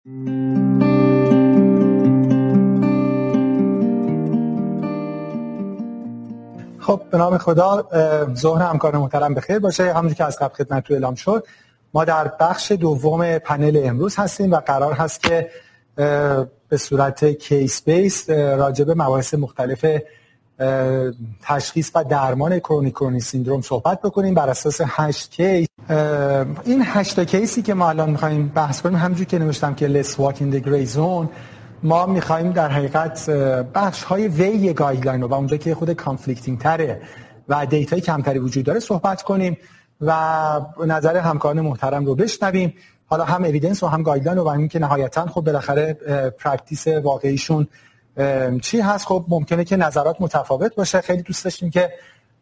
خب به نام خدا ظهر همکار محترم بخیر باشه. همونجور که از قبل خدمت تو اعلام شد ما در بخش دوم پنل امروز هستیم و قرار هست که به صورت کیس بیس راجع به مباحث مختلف تشخیص و درمان کرونی کرونی سیندروم صحبت بکنیم بر اساس 8 کیس. این 8 case ی که ما الان می‌خوایم بحث کنیم همونجوری که نوشتم که walk in the gray zone ما می‌خوایم در حقیقت بخش های weak guideline و اونجا که خود conflicting تره و data ی کمتری وجود داره صحبت کنیم و نظر همکاران محترم رو بشنویم. حالا هم evidence و هم guideline و اینکه نهایتا خب بالاخره practice واقعیشون چی هست؟ خب ممکنه که نظرات متفاوت باشه. خیلی دوست داشتیم که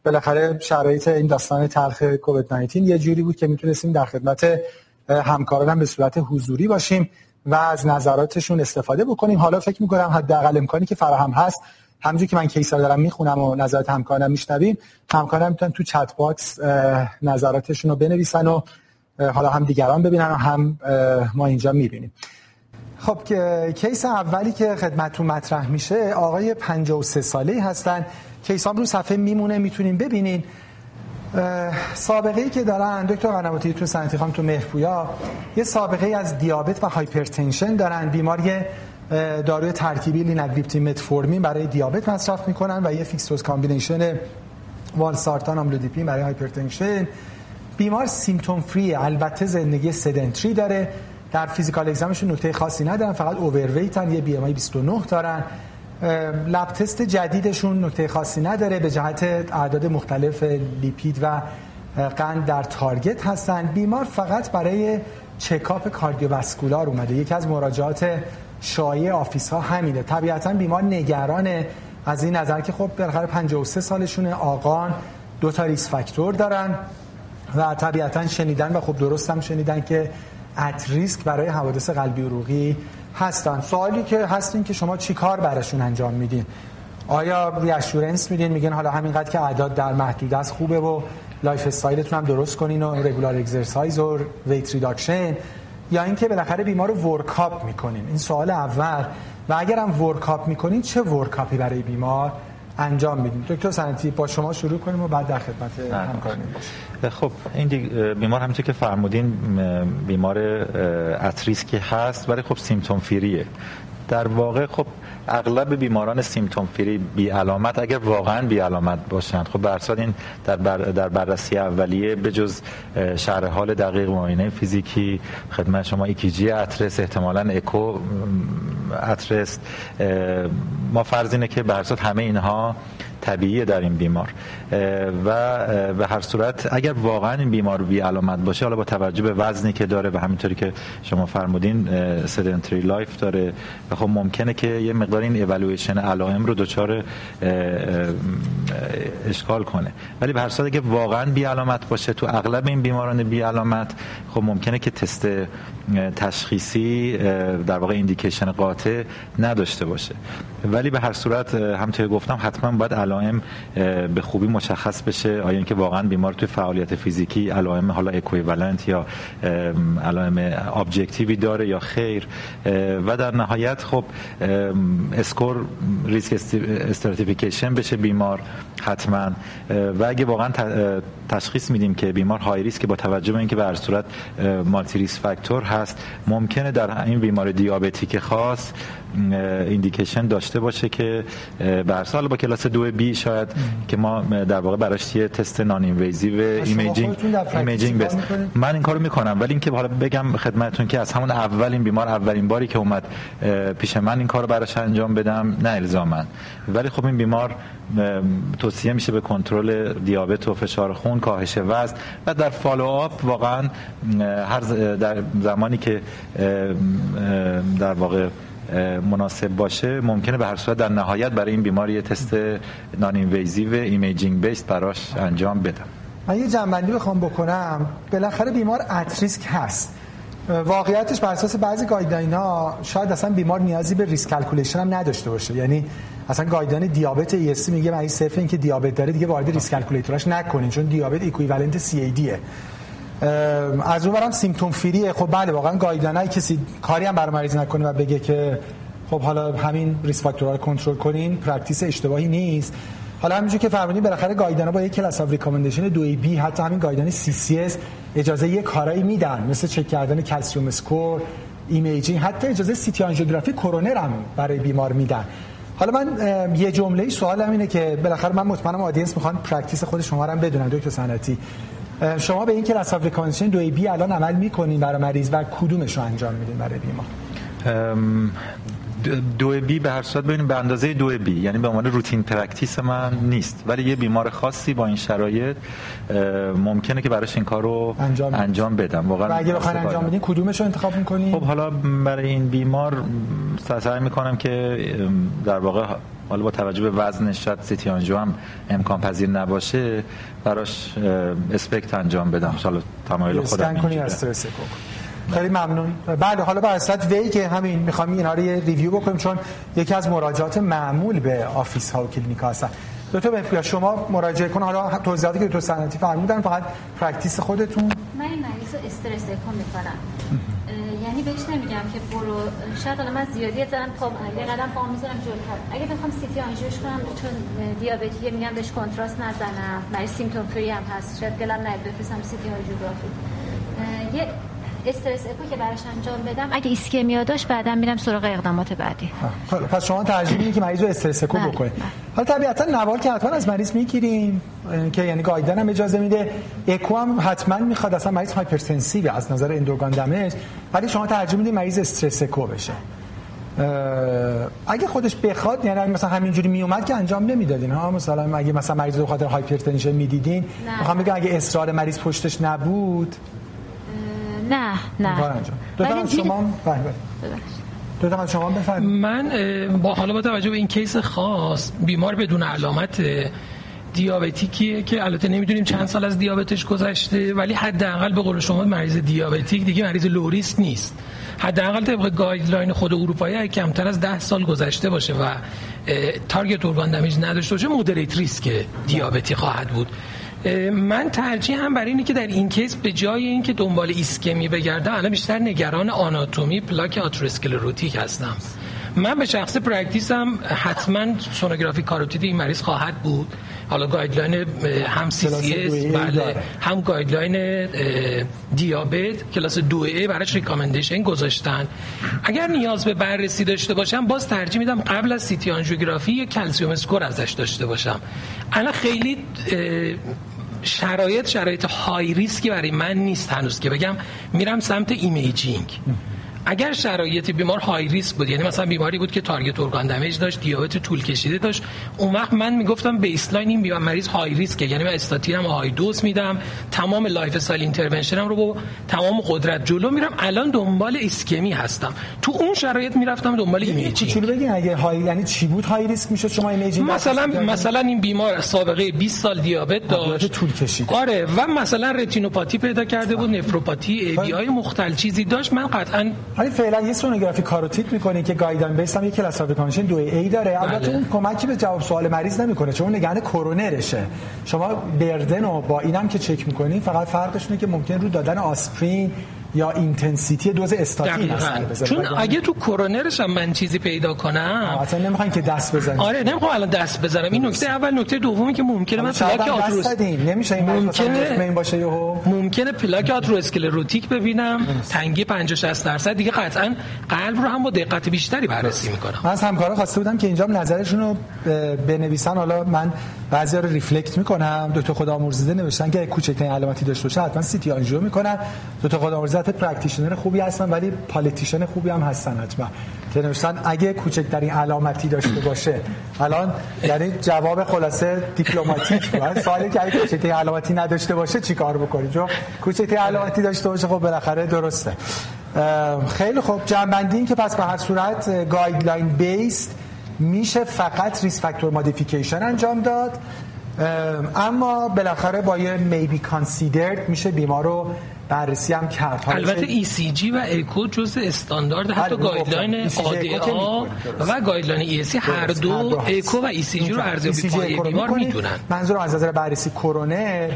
بالاخره شرایط این داستان تلخ کووید 19 یه جوری بود که نمی‌تونستیم در خدمت همکاران هم به صورت حضوری باشیم و از نظراتشون استفاده بکنیم. حالا فکر می‌کنم حداقل امکانی که فراهم هست. همونجوری که من case دارم می‌خونم و نظرات همکارانم میشنویم همکارانم می‌تونن تو chat box نظراتشون رو بنویسن و حالا هم دیگران ببینن و هم ما اینجا می‌بینیم. خب case اولی که خدمتتون مطرح میشه آقای 53 ساله هستن. case هم رو صفحه میمونه می‌تونیم ببینین. سابقه ای که دارن دکتر قنواتی دکتر سنتی خانم دکتر مهرپویا یه سابقه از دیابت و hypertension دارن. بیماری داروی ترکیبی linagliptin metformin برای دیابت مصرف می‌کنن و یه fixed dose combination valsartan amlodipine برای hypertension. بیمار symptom free البته زندگی sedentary داره. در physical exam شون نکته خاصی ندارن فقط overweight ن یه BMI 29 دارن. lab test جدیدشون نکته خاصی نداره به جهت اعداد مختلف lipid و قند در target هستن. بیمار فقط برای چکاپ cardiovascular اومده. یکی از مراجعات شایع office ها همینه. طبیعتا بیمار نگرانه. از این نظر که خب بالاخره 53 سالشونه آقان، دو تا risk factor دارن و طبیعتا شنیدن و خب درست هم شنیدن که at risk برای حوادث قلبی عروقی هستن. سوالی که هست اینه که شما چی کار براشون انجام میدین؟ آیا reassurance میدین؟ میگن حالا همینقدر که اعداد در محدوده است خوبه و lifestyle تون هم درست کنین و regular exercise و weight reduction یا اینکه بالاخره بیمار رو work up می‌کنین. این سوال اول. و اگر هم work up می‌کنین چه work up ی برای بیمار؟ انجام میدیم. دکتر سنتی با شما شروع کنیم و بعد در خدمت همکاران خب این بیمار همونطور که فرمودین بیمار at risk ی هست ولی خب symptom free ه در واقع خب اغلب بیماران symptom free بی علامت اگر واقعا بی علامت باشند. خب بر فرض این در, بر در بررسی اولیه به جز شرح حال دقیق معاینه فیزیکی خدمت شما ECG at rest احتمالاً echo at rest ما فرض اینه که بر فرض همه اینها طبیعیه در این بیمار. و به هر صورت اگر واقعا این بیمار بی علامت باشه حالا با توجه به وزنی که داره و همینطوری که شما فرمودین sedentary life داره. و خب ممکنه که یه مقدار این اولویشن علائم رو دچار اشکال کنه. ولی به هر صورت اگه واقعا بی علامت باشه تو اغلب این بیماران بی علامت خب ممکنه که تست تشخیصی در واقع indication قاطع نداشته باشه. ولی به هر صورت همونطور گفتم حتما باید علائم به خوبی مشخص بشه. آیا اینکه واقعا بیمار توی فعالیت فیزیکی علائم حالا equivalent یا علائم objective ی داره یا خیر. و در نهایت خب score risk stratification بشه بیمار حتما. و اگه واقعا تشخیص میدیم که بیمار high risk با توجه به اینکه به صورت multi risk factor هست. ممکنه در این بیمار diabetic خاص indication داشته باشه که به هر حال با کلاس دو B شاید که ما در واقع براش یه تست noninvasive imaging imaging base من این کارو می‌کنم ولی اینکه حالا بگم خدمتتون که از همون اول این بیمار اولین باری که اومد پیش من این کارو براش انجام بدم نه الزاما. ولی خب این بیمار توصیه میشه به کنترل دیابت و فشار خون کاهش وزن و در follow up واقعا هر در زمانی که در واقع مناسب باشه ممکنه به هر صورت در نهایت برای این بیماری یه تست noninvasive imaging base براش انجام بدم. من یه جمع‌بندی بخوام بکنم. بالاخره بیمار at risk هست. واقعیتش بر اساس بعضی guideline شاید اصلا بیمار نیازی به risk calculation هم نداشته باشه. یعنی اصلا guideline دیابت ESC میگه مریض صرف این که دیابت داره دیگه وارد risk calculator ش نکنین چون دیابت equivalent CAD ه از اون ورم symptom free ه خب بله واقعا guideline کسی کاری هم برای مریض نکنه و بگه که خب حالا همین risk factor ها رو کنترل کنین practice اشتباهی نیست. حالا همینجوری که فرمودین بالاخره guideline ها با یک class of recommendation 2 B حتی همین guideline CCS اجازه یه کارایی میدن. مثل چک کردن calcium score imaging حتی اجازه سی تی آنژیوگرافی کرونر هم برای بیمار میدن. حالا من یه جمله سوال اینه که بالاخره من مطمئنم audience می‌خوان practice خود شما رو هم بدونن دکتر سنتی شما به این class of recommendation 2 B الان عمل می‌کنین برای مریض و کدومش رو انجام میدین برای بیمار؟ دو B به هر صورت ببینیم به اندازه دو B یعنی به عنوان routine practice من نیست. ولی یه بیمار خاصی با این شرایط ممکنه که براش این کار رو انجام, انجام بدم. واقعا و اگه بخواین انجام بدین کدومش رو انتخاب می‌کنین؟ خب حالا برای این بیمار سعی می‌کنم که در واقع حالا با توجه به وزنش شاید سی تی آنژیو هم امکان پذیر نباشه براش اسپکت انجام بدم. حالا تمایل خودم کنی خیلی ممنون. بله حالا به اصلا وی که همین می‌خوام اینا رو یه ریویو بکنیم چون یکی از مراجعات معمول به آفیس ها و کلینیک ها هستن. دکتر بهفیا شما مراجعه کن حالا توضیحاتی که تو سنتی فرمودن فقط پرکتیس خودتون. من این مریض استرس اکو می‌کنم یعنی بهش نمیگم که برو. شاید الان من زیادی زدم پا یه قدم پا می‌ذارم جلوتر. اگه بخوام سی تی آنژیوش کنم چون دیابتیه میگم بهش contrast نزنم. مریض symptom free هم هست. شاید دلم نیاد بفرستم سی تی آنژیوگرافی. یه stress echo که براش انجام بدم اگه ischemia داشت بعدا میرم سراغ اقدامات بعدی. خب پس شما ترجیح می‌دید که مریض رو stress echo بله، بکنید بله. حالا طبیعتا نوار که حتما از مریض می‌گیریم که یعنی guideline هم اجازه میده. اکو هم حتما می‌خواد اصلا مریض hypertensive از نظر end organ damage. ولی شما ترجیح می‌دید مریض stress echo بشه. اگه خودش بخواد یعنی مثلا همینجوری میومد که انجام نمی‌دادین ها؟ مثلا اگه مثلا مریض به خاطر hypertension می‌دیدین می‌خوام بگم اگه اصرار مریض پشتش نبود نه نه. دو شما دو شما بفرمایید. من با حالا با توجه به این case خاص بیمار بدون علامت دیابتیکیه که البته نمی‌دونیم چند سال از دیابتش گذشته ولی حداقل به قول شما مریض دیابتیک دیگه مریض low risk نیست. حداقل طبق guideline خود اروپایی کمتر از ده سال گذشته باشه و target organ damage نداشته باشه moderate risk دیابتی خواهد بود. من ترجیح هم برای اینه که در این case به جای اینکه دنبال ایسکمی بگردم الان بیشتر نگران آناتومی پلاک atherosclerotic هستم. من به شخص practice م حتما سونوگرافی کاروتید این مریض خواهد بود. حالا guideline هم CCS بله هم guideline دیابت کلاس دو A براش recommendation گذاشتن. اگر نیاز به بررسی داشته باشم باز ترجیح میدم قبل از CT آنژیوگرافی یک calcium score ازش داشته باشم. الان خیلی شرایط شرایط high risk ی برای من نیست هنوز که بگم میرم سمت imaging. اگر شرایط بیمار high risk بود یعنی مثلا بیماری بود که target organ damage داشت دیابت طول کشیده داشت اون وقت من می‌گفتم baseline این بیمار مریض high risk ه یعنی من استاتینم high dose میدم تمام lifestyle intervention م رو با تمام قدرت جلو میرم. الان دنبال ایسکمی هستم. تو اون شرایط می‌رفتم دنبال imaging چی؟ بگین اگه high یعنی چی بود high risk می‌شد شما imaging مثلا مثلا این بیمار سابقه 20 سال دیابت داشت. طول کشیده. آره. و مثلا رتینوپاتی پیدا کرده بود نفروپاتی ABI مختل چیزی داشت. من قطعا ولی فعلا یه سونوگرافی کاروتید می‌کنین که guideline base هم یه class recommendation دو A داره البته بله. اون کمکی به جواب سوال مریض نمی‌کنه چون نگران کرونرشه شما بردن و با اینم که چک می‌کنین فقط فرقش اینه که ممکن رو دادن آسپرین یا اینتنسیتی دوز استاتین چون اگه تو کرونرش هم من چیزی پیدا کنم. اصلا نمی‌خواین که دست بزنید آره نمی‌خوام الان دست بزنم. این نکته اول نکته دومی که ممکنه من پلاک آتروس نمیشه این ممکنه این باشه یهو؟ ممکنه پلاک آتروسکلروتیک ببینم. تنگی 50 60 درصد. دیگه قطعا قلب رو هم با دقت بیشتری بررسی می‌کنم. من از همکارا خواسته بودم که اینجا نظرشون رو بنویسن. حالا من بعضیا رو ریفلکت می‌کنم. دو تا خدا مرزیده نوشتن که کوچکترین علامتی داشته باشه حتما سی تی آنژیو می‌کنن. دو تا مرزیده پرکتیشنر خوبی هستن ولی پالیتیشن خوبی هم هستن حتما. که نوشتن اگه کوچکترین علامتی داشته باشه. الان یعنی جواب خلاصه دیپلماتیک بود سوالی که اگه کوچکترین علامتی نداشته باشه چیکار بکنی؟ چون کوچکترین علامتی داشته باشه خب بالاخره درسته. خیلی خوب. جنبندی این که پس به هر صورت گایدلاین بیست میشه فقط risk factor modification انجام داد. اما بالاخره با یه may be considered میشه بیمار رو بررسی هم کرد. البته ECG و اکو جز استاندارد حتی بله، guideline آ و guideline ESC هر دو اکو و ای سی جی رو ارزیابی پایه بیمار می‌دونن. منظورم از نظر بررسی کرونر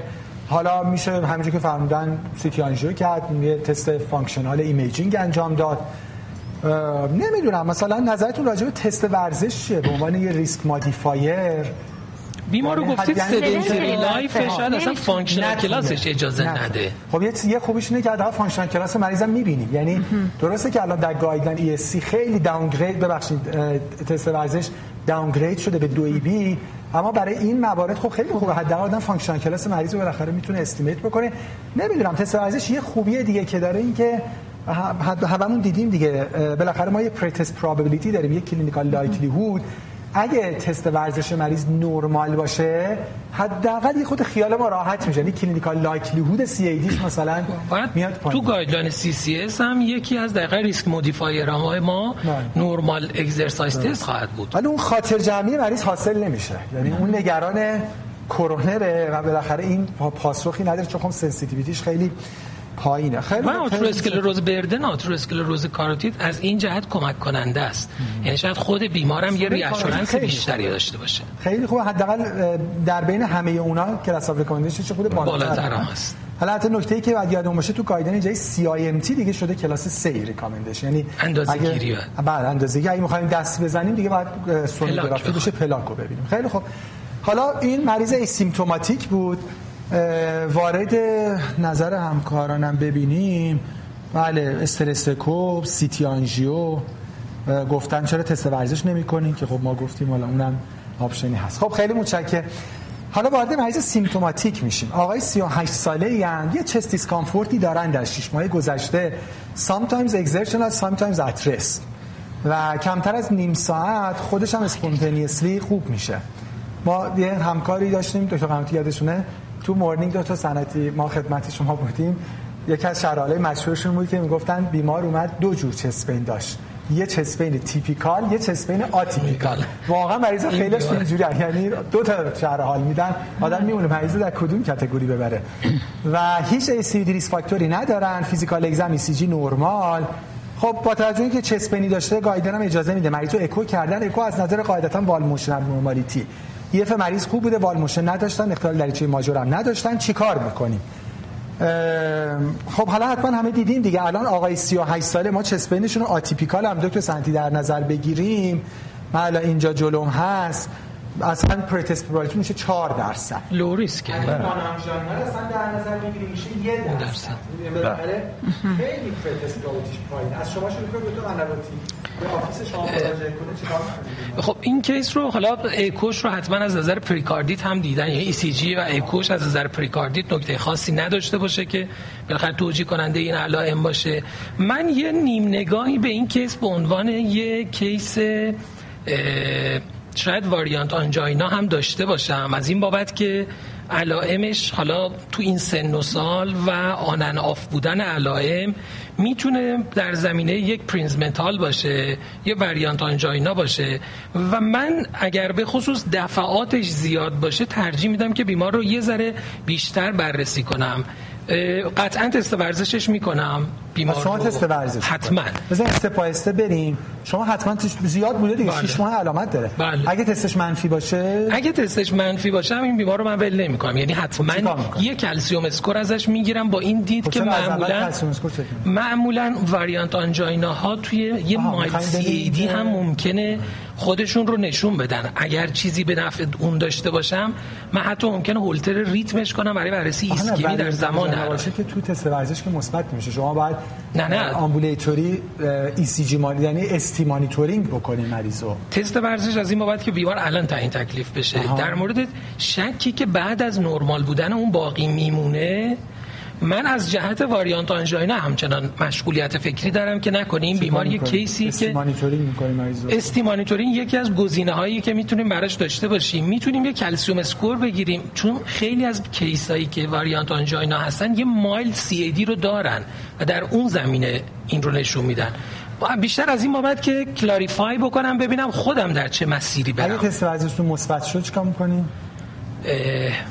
حالا میشه همینجور که فرمودن CT آنژیو کرد یه تست functional imaging انجام داد. نمی‌دونم مثلا نظرتون راجع به تست ورزش چیه؟ به عنوان یه risk modifier بیمار رو گفتید sedentary life شاید اصلا functional class ش اجازه نده. خب یه خوبیش اینه که حداقل functional class مریضم می‌بینیم. یعنی درسته که الان در guideline ESC خیلی downgrade ببخشید تست ورزش downgrade شده به دو B. اما برای این موارد خب خیلی خوبه. حداقل آدم functional class مریض رو بالاخره می‌تونه estimate بکنه. نمی‌دونم تست ورزش یه خوبی دیگه که داره این که هممون دیدیم دیگه. بالاخره ما یه pretest probability داریم. یه clinical likelihood اگه تست ورزش مریض نرمال باشه حداقل یه خرده خیال ما راحت میشه. یعنی clinical likelihood CAD ش مثلا میاد پایین. تو guideline CCS هم یکی از دقیقه risk modifier های ما normal exercise test خواهد بود. ولی اون خاطر جمعی مریض حاصل نمیشه. یعنی اون نگران کرونره و بالاخره این پاسخی نداره چون خب sensitivity ش خیلی پایینه خیلی من آتروسکلروز بردن آتروسکلروز کاروتید از این جهت کمک کننده است. یعنی شاید خود بیمارم یه ریاشورنس بیشتری داشته باشه. خیلی خوبه. حداقل در بین همه اونا کلاس اف ریکامندیشن چه خود بالاتر. هست. حالا حتی نکته ای که بعد یادمون باشه تو گایدن جای سی آی ام تی دیگه شده کلاس 3 ریکامندیشن. یعنی اندازه گیری بعد اندازه گیری. اگه می‌خوایم دست بزنیم دیگه بعد سونوگرافی بشه پلاکو ببینیم. خیلی خوب. حالا این مریض اسیمپتوماتیک بود. وارد نظر همکارانم ببینیم. بله stress echo CT آنژیو. گفتن چرا تست ورزش نمی‌کنین؟ که خب ما گفتیم حالا اونم option ی هست. خب خیلی متشکرم. حالا وارد مریض symptomatic میشیم. آقای 38 ساله ای یه chest discomfort ی دارن در 6 ماه گذشته. Sometimes exertional sometimes at rest. و کمتر از نیم ساعت خودش هم spontaneously خوب میشه. ما یه همکاری داشتیم. دکتر قمتی یادشونه؟ تو مورنینگ دو تا سنتی ما خدمت شما بودیم. یکی از شرایط مشهورشون بود که می‌گفتن بیمار اومد دو جور چسپین داشت. یه چسپین تیپیکال یه چسپین آتیپیکال. واقعا مریض خیلی اینجوری. یعنی دو تا شهر حال میدن. آدم میمونه. مریض در کدوم کاتگوری ببره؟ و هیچ ای سی ریس فاکتوری ندارن. فیزیکال اگزم سی جی نورمال خب با توجه که چسپینی داشته گایدن هم اجازه میده. مریض اکو کردن. اکو از نظر قاعدتا وال موشن نورمالیتی یه مریض خوب بوده wall motion نداشتن اختلال دریچه major هم نداشتن. چیکار می‌کنیم؟ خب حالا حتما همه دیدیم دیگه. الان آقای 38 ساله ما chest pain شون atypical هم دکتر سنتی در نظر بگیریم. من الان اینجا جلوم هست. اصلا pretest probability میشه 4 درصد. low risk. اصلا در نظر بگیریم میشه 1 درصد. بالاخره خیلی pretest probability ش پایین. از شما شروع کنید دکتر خب این case رو حالا اکوش رو حتما از نظر پریکاردیت هم دیدن. یعنی ECG و اکوش از نظر پریکاردیت نکته خاصی نداشته باشه که بالاخره توجیه کننده این علائم باشه. من یه نیم نگاهی به این case به عنوان یه case شاید variant angina هم داشته باشم. از این بابت که علائمش حالا تو این سن و سال و on and off بودن علائم می‌تونه در زمینه یک Prinzmetal باشه یه وریانت آنجاینا باشه. و من اگر به خصوص دفعاتش زیاد باشه ترجیح میدم که بیمار رو یه ذره بیشتر بررسی کنم. قطعا تست ورزشش می‌کنم بیمار شما تست ورزش حتما. بزن استپایسته بریم. شما حتما زیاد بوده دیگه. 6 بله. ماه علامت داره. بله. اگه تستش منفی باشه؟ اگه تستش منفی باشه این بیمار رو من ول نمی‌کنم. یعنی حتما یه کلسیوم اسکور ازش می‌گیرم با این دید که معمولا معمولا variant angina ها توی یه mild CAD هم ممکنه خودشون رو نشون بدن. اگر چیزی به نفع اون داشته باشم من حتی ممکنه هولتر ریتمش کنم برای بررسی ایسکمی در زمان باشه که تو تست ورزش که مثبت میشه. شما باید نه نه. ambulatory ECG یعنی ST monitoring بکنین مریضو. تست ورزش از این بابت که بیمار الان تعیین تکلیف بشه. آها. در مورد شکی که بعد از نرمال بودن اون باقی میمونه من از جهت variant angina همچنان مشغولیت فکری دارم که نکنیم. بیمار یک case ی که ST monitoring یکی از گزینه هایی که می‌تونیم براش داشته باشیم. می‌تونیم یه calcium score بگیریم چون خیلی از case هایی که variant angina هستن یه mild CAD رو دارن و در اون زمینه این رو نشون میدن. بیشتر از این بابت که clarify بکنم ببینم خودم در چه مسیری برم. اگه تست مثبت شد چیکار می‌کنین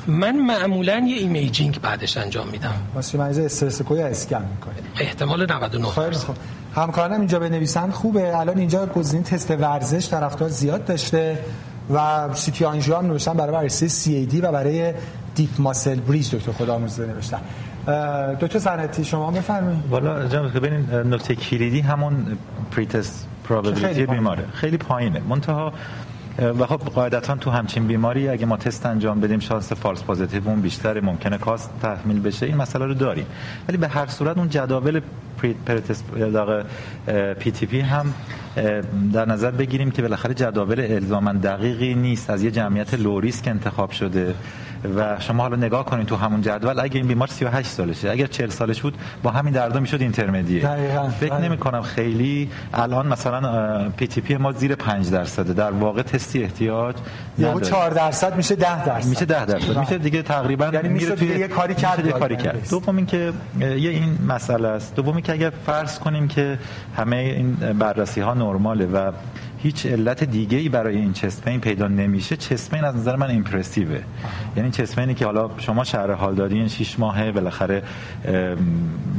من معمولا یه imaging بعدش انجام میدم. واسه مریض stress echo اسکن می‌کنه احتمال 99 خیلی خوب. همکارانم اینجا بنویسن خوبه. الان اینجا گزینه تست ورزش طرفدار زیاد داشته و CT angio هم نوشتن برای بررسی CAD و برای deep muscle bridge دکتر خدا آموزده نوشتن. دکتر سنتی شما بفرمایید. والا جناب ببینید نکته کلیدی همون pretest probability بیماره. خیلی پایینه. منتها و خب قاعدتا تو همچین بیماری اگه ما تست انجام بدیم شانس false positive اون بیشتر ممکنه cost تحمیل بشه این مسئله رو داریم. ولی به هر صورت اون جداول PTP هم در نظر بگیریم که بالاخره جداول الزاما دقیقی نیست. از یه جمعیت low risk انتخاب شده. و شما حالا نگاه کنید تو همون جدول اگه این بیمار 38 سالشه اگر 40 سالش بود با همین دردا می‌شد intermediate فکر نمی کنم خیلی الان مثلا PTP ما زیر 5 درصده. در واقع تستی احتیاج یا 4 درصد میشه 10 درصد. میشه 10 درصد. میشه دیگه تقریبا یعنی میره توی یه کاری کرد یه کاری کرد. دوم اینکه یه این مسئله است. دوم که اگر فرض کنیم که همه این بررسی ها نرماله و هیچ علت دیگه ای برای این چسپین پیدا نمیشه چسپین از نظر من ایمپرسیوه یعنی چسپینی که حالا شما شهر حال دارین 6 ماهه بالاخره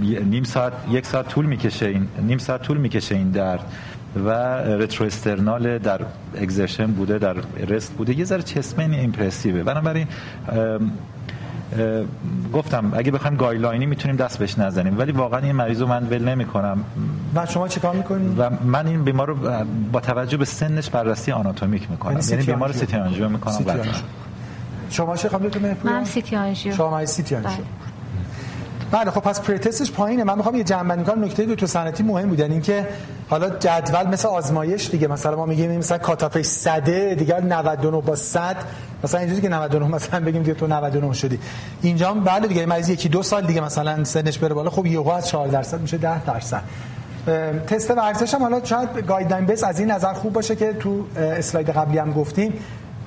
نیم ساعت یک ساعت طول می‌کشه این نیم ساعت طول می‌کشه این درد و retrosternal در exertion بوده در rest بوده. یه ذره chest pain impressive ه بنابراین گفتم اگه بخوایم guideline ی می‌تونیم دست بهش نزنیم. ولی واقعا این مریض رو من ول نمی‌کنم. و شما چیکار می‌کنید و من این بیمار رو با توجه به سنش بررسی آناتومیک می‌کنم. یعنی, یعنی بیمار CT angio. می‌کنم. شما چه خواهید من CT angio. شما CT angio بله خب پس pretest ش پایینه. من می‌خوام یه جمع‌بندی کنم. نکته دو تو سنتی مهم بودن یعنی اینکه حالا جدول مثل آزمایش دیگه مثلا ما میگیم مثلا cut off ش صده دیگه 99 با 100 مثلا اینجوری که 99 مثلا بگیم دیگه تو 99 شدی. اینجا هم بله دیگه مریض یکی دو سال دیگه مثلا سنش بره بالا. خب یهو از 4 درصد میشه 10 درصد. تست ورزش هم حالا شاید guideline based از این نظر خوب باشه که تو اسلاید قبلی هم گفتیم.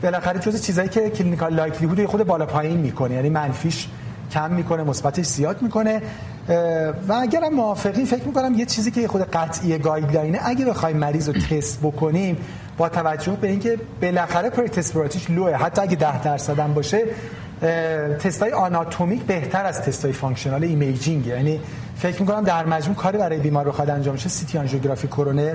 بالاخره جز چیزایی که clinical likelihood خود بالا پایین می‌کنه. یعنی منفیش کم می‌کنه مثبتش زیاد می‌کنه. و اگرم موافقی فکر می‌کنم یه چیزی که خود قطعی guideline ه اگه بخوایم مریض رو تست بکنیم با توجه به اینکه بالاخره pretest probability ش low ه حتی اگه 10 درصد هم باشه تست های آناتومیک بهتر از تست های functional imaging یعنی فکر می‌کنم در مجموع کاری برای بیمار بخواد انجام شه CT آنژیوگرافی کرونر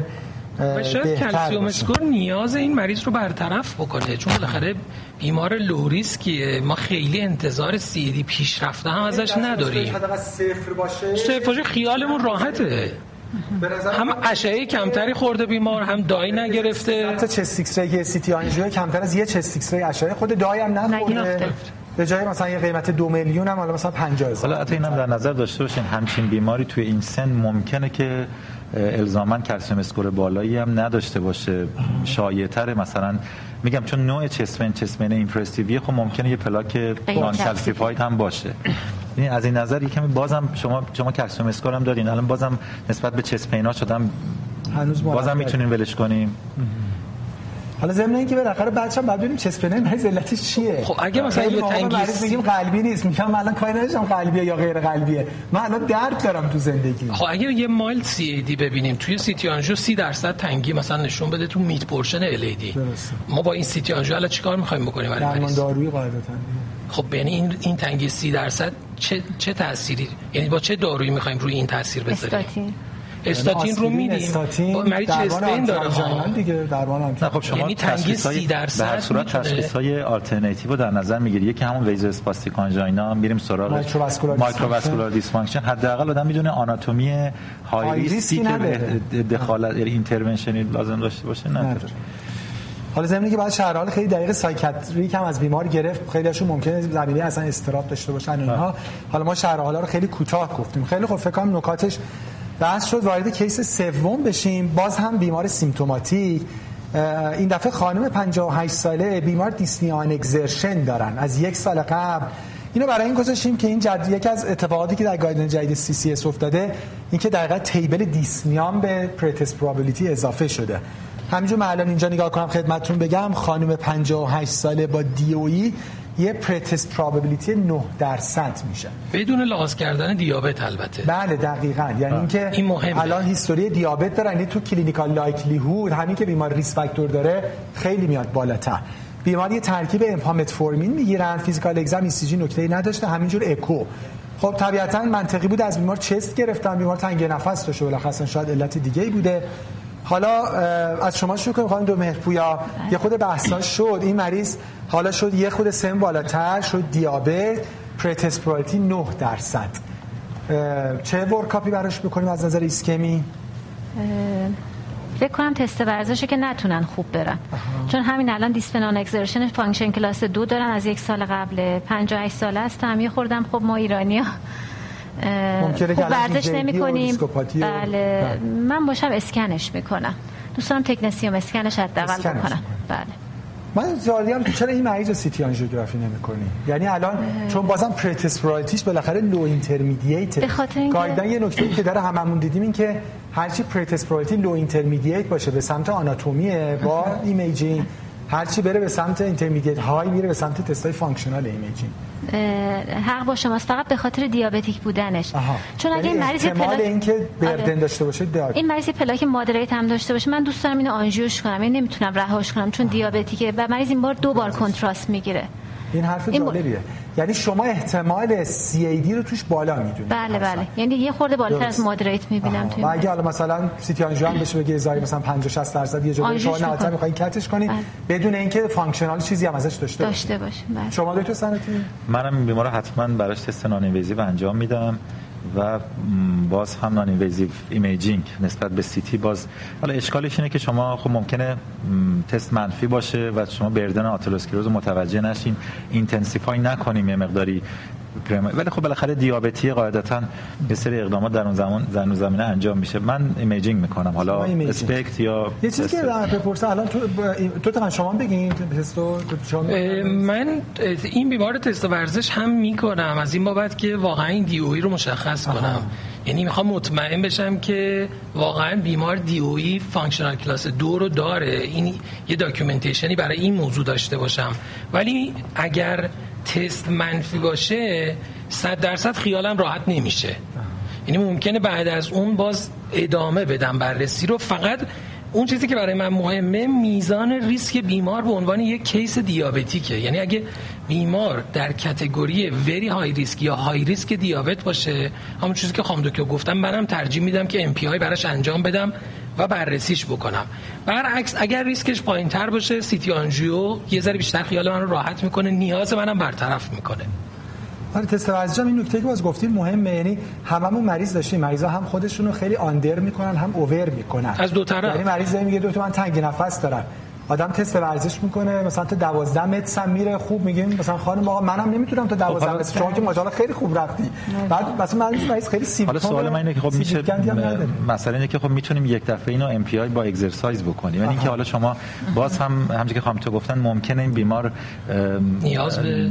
و شاید calcium score نیاز این مریض رو برطرف بکنه چون بالاخره بیمار low risk یه ما خیلی انتظار CAD پیشرفته هم ازش نداریم. صفر باشه. صفر باشه خیالمون راحته. هم اشعه کمتری خورده بیمار هم dye نگرفته. حتی chest X-ray CT angio کمتر از یه chest X-ray اشعه خود dye هم نخورده. به جای مثلا یه قیمت دو میلیون هم حالا مثلا 50 هزار. حالا اینم در نظر داشته باشین. همچین بیماری توی این سن ممکنه که الزاما calcium score بالایی هم نداشته باشه. شایع‌تر مثلا میگم چون نوع chest pain chest pain impressive ی خب ممکنه یه پلاک نان کلسیفاید هم باشه. یعنی از این نظر یکم بازم شما شما کلسیم اسکور هم دارین. الان بازم نسبت به چسپینا شدم هنوز بازم می‌تونین ولش کنیم حالا ضمن اینکه بالاخره بچه‌ها بعد ببینیم چسپنه مریض علتش چیه؟ خب اگه مثلا یه تنگی مریض میگیم قلبی نیست. میگم الان کاری نداشتم قلبیه یا غیر قلبیه. من الان درد دارم تو زندگی. خب اگه یه مایل سی ای دی ببینیم توی سیتی آنژیو 30 درصد تنگی مثلا نشون بده تو میت پورشن ال ای دی ما با این CT angio الان چیکار می‌خوایم بکنیم؟ برای مریض دارویی قاعدتا. خب یعنی این این تنگی 30 درصد چه چه تأثیری یعنی با چه دارویی می‌خوایم روی این تاثیر بذاریم؟ استاتین. رو میدیم. استاتین مریض chest pain داره. دیگه درمان نه خب شما یعنی تنگی 30 درصد به هر صورت تشخیص های آلترناتیو رو در نظر می‌گیری. یکی همون vasospastic angina میریم سراغ microvascular dysfunction حداقل آدم می‌دونه آناتومی high risk ی که دخالت یعنی intervention ی لازم داشته باشه نه. حالا زمینی که بعد شرح حال خیلی دقیق psychiatric هم از بیمار گرفت خیلی هاشون ممکنه زمینه اصلا اضطراب داشته باشن اینها. حالا ما شرح حالا رو خیلی کوتاه گفتیم. خیلی خوب فکر کنم نکاتش بحث شد وارد case سوم بشیم. باز هم بیمار symptomatic. این دفعه خانم 58 ساله بیمار dyspnea on exertion دارن. از یک سال قبل. اینو برای این گذاشتیم که این جد یکی از اتفاقاتی که در guideline جدید CCS افتاده اینکه در table dyspnea به pretest probability اضافه شده. همینجور من الان اینجا نگاه کنم خدمتتون بگم خانم 58 ساله با DOE یه pretest probability 9 درصد میشه. بدون لحاظ کردن دیابت البته. بله دقیقاً. یعنی اینکه این مهمه. الان history دیابت دارن. یعنی تو clinical likelihood همین که بیمار risk factor داره خیلی میاد بالاتر. بیماری ترکیب امپا متفورمین می‌گیرن. physical exam ای نکته نداشته. همینجور اکو. خب طبیعتا منطقی بود از بیمار chest گرفتن. بیمار تنگ نفس داشته. بالاخره شاید علت دیگه ای بوده. حالا از شما شروع کنیم خانم دو مهرپویا یه خود بحثا شد. این مریض حالا شد یه خود سن بالاتر شد دیابت pretest probability 9 درصد. چه workup ی براش بکنیم از نظر ایسکمی؟ فکر کنم تست ورزشه که نتونن خوب برن. چون همین الان dyspnea on exertion function class دو دارن از یک سال قبل 58 ساله هستم. یه خوردم خب ما ایرانی ها ممکنه خوب ورزش نمی کنیم بله. بله. من باشم اسکنش می‌کنم. دوستان تکنسیوم اسکنش حداقل بکنم. بله. من زالی هم چرا این مریض رو سیتی آنژیوگرافی نمی‌کنی؟ یعنی الان چون بازم pretest probability ش بالاخره low intermediate به خاطر guideline یه نکته که داره هممون دیدیم این که هرچی pretest probability low intermediate باشه به سمت آناتومیه با imaging. هرچی بره به سمت intermediate high میره به سمت تستای functional imaging حق با شماست. فقط به خاطر دیابتیک بودنش. آها. چون اگه یعنی این مریض پلاک اینکه بردن آره. داشته باشه داره این مریض پلاک مادریت هم داشته باشه. من دوست دارم اینو آنژیوش کنم. این نمی‌تونم رهاش کنم چون دیابتیکه و مریض این بار دو بار کنتراست می‌گیره. این حرف این با- جالبیه یعنی شما احتمال CAD رو توش بالا می‌دونید بله بله یعنی یه خورده بالاتر از. مادریت می‌بینم و این اگه حالا مثلا سیتی آنژیو هم بشه بگه ازای مثلا 50 60 درصد یه آنژیوش شما نهایتا می‌کنه. می‌خواین کتش کنید بله. بدون اینکه functional چیزی هم ازش داشته باشه داشته باشه بله. شما دکتر سنتی منم این بیمار رو حتما براش تست non-invasive انجام میدم و باز هم non-invasive imaging نسبت به سیتی باز حالا اشکالش اینه که شما خب ممکنه تست منفی باشه و شما burden آتروسکلروز رو متوجه نشین. intensify نکنیم یه مقداری ولی خب بالاخره دیابتی قاعدتا یه سری اقدامات در اون زمان در اون زمینه انجام میشه. من imaging می‌کنم. حالا. SPECT یا یه چیزی که بپرسه الان تو تو تا شما بگین تستو تو شما من این بیمار تست ورزش هم می‌کنم. از این بابت که واقعا این DOE رو مشخص کنم. یعنی می‌خوام مطمئن بشم که واقعا بیمار DOE functional class دو رو داره. این یه documentation ی برای این موضوع داشته باشم. ولی اگر تست منفی باشه صد درصد خیالم راحت نمیشه. یعنی ممکنه بعد از اون باز ادامه بدم بررسی رو. فقط اون چیزی که برای من مهمه میزان ریسک بیمار به عنوان یک case diabetic ه. یعنی اگه بیمار در category very high risk یا high risk دیابت باشه همون چیزی که خانم دکتر گفتم منم ترجیح میدم که MPI براش انجام بدم. و بررسیش بکنم. برعکس اگر ریسکش پایین تر باشه سیتی آنژیو یه ذره بیشتر خیال من راحت می‌کنه نیاز منم برطرف می‌کنه. آره تست ورزش هم این نکته که باز گفتید مهمه یعنی هممون مریض داشتیم. مریضا هم خودشون رو خیلی under می‌کنن هم over می‌کنن. از دو طرف. یعنی مریض میگه دو تا من تنگ نفس دارم آدم تست ورزش می‌کنه مثلا تا 12 MET هم میره خوب میگیم مثلا خانم آقا منم نمی‌تونم تا 12 حالا- MET شما که ماشاءالله خیلی خوب رفتی. بعد مثلا مریض خیلی symptom حالا سوال من اینه که خب میشه. مسئله اینه که خب می‌تونیم یک دفعه اینو MPI با exercise بکنیم. یعنی اینکه حالا شما باز هم همونجوری که خانم دکتر گفتن ممکنه این بیمار نیاز به-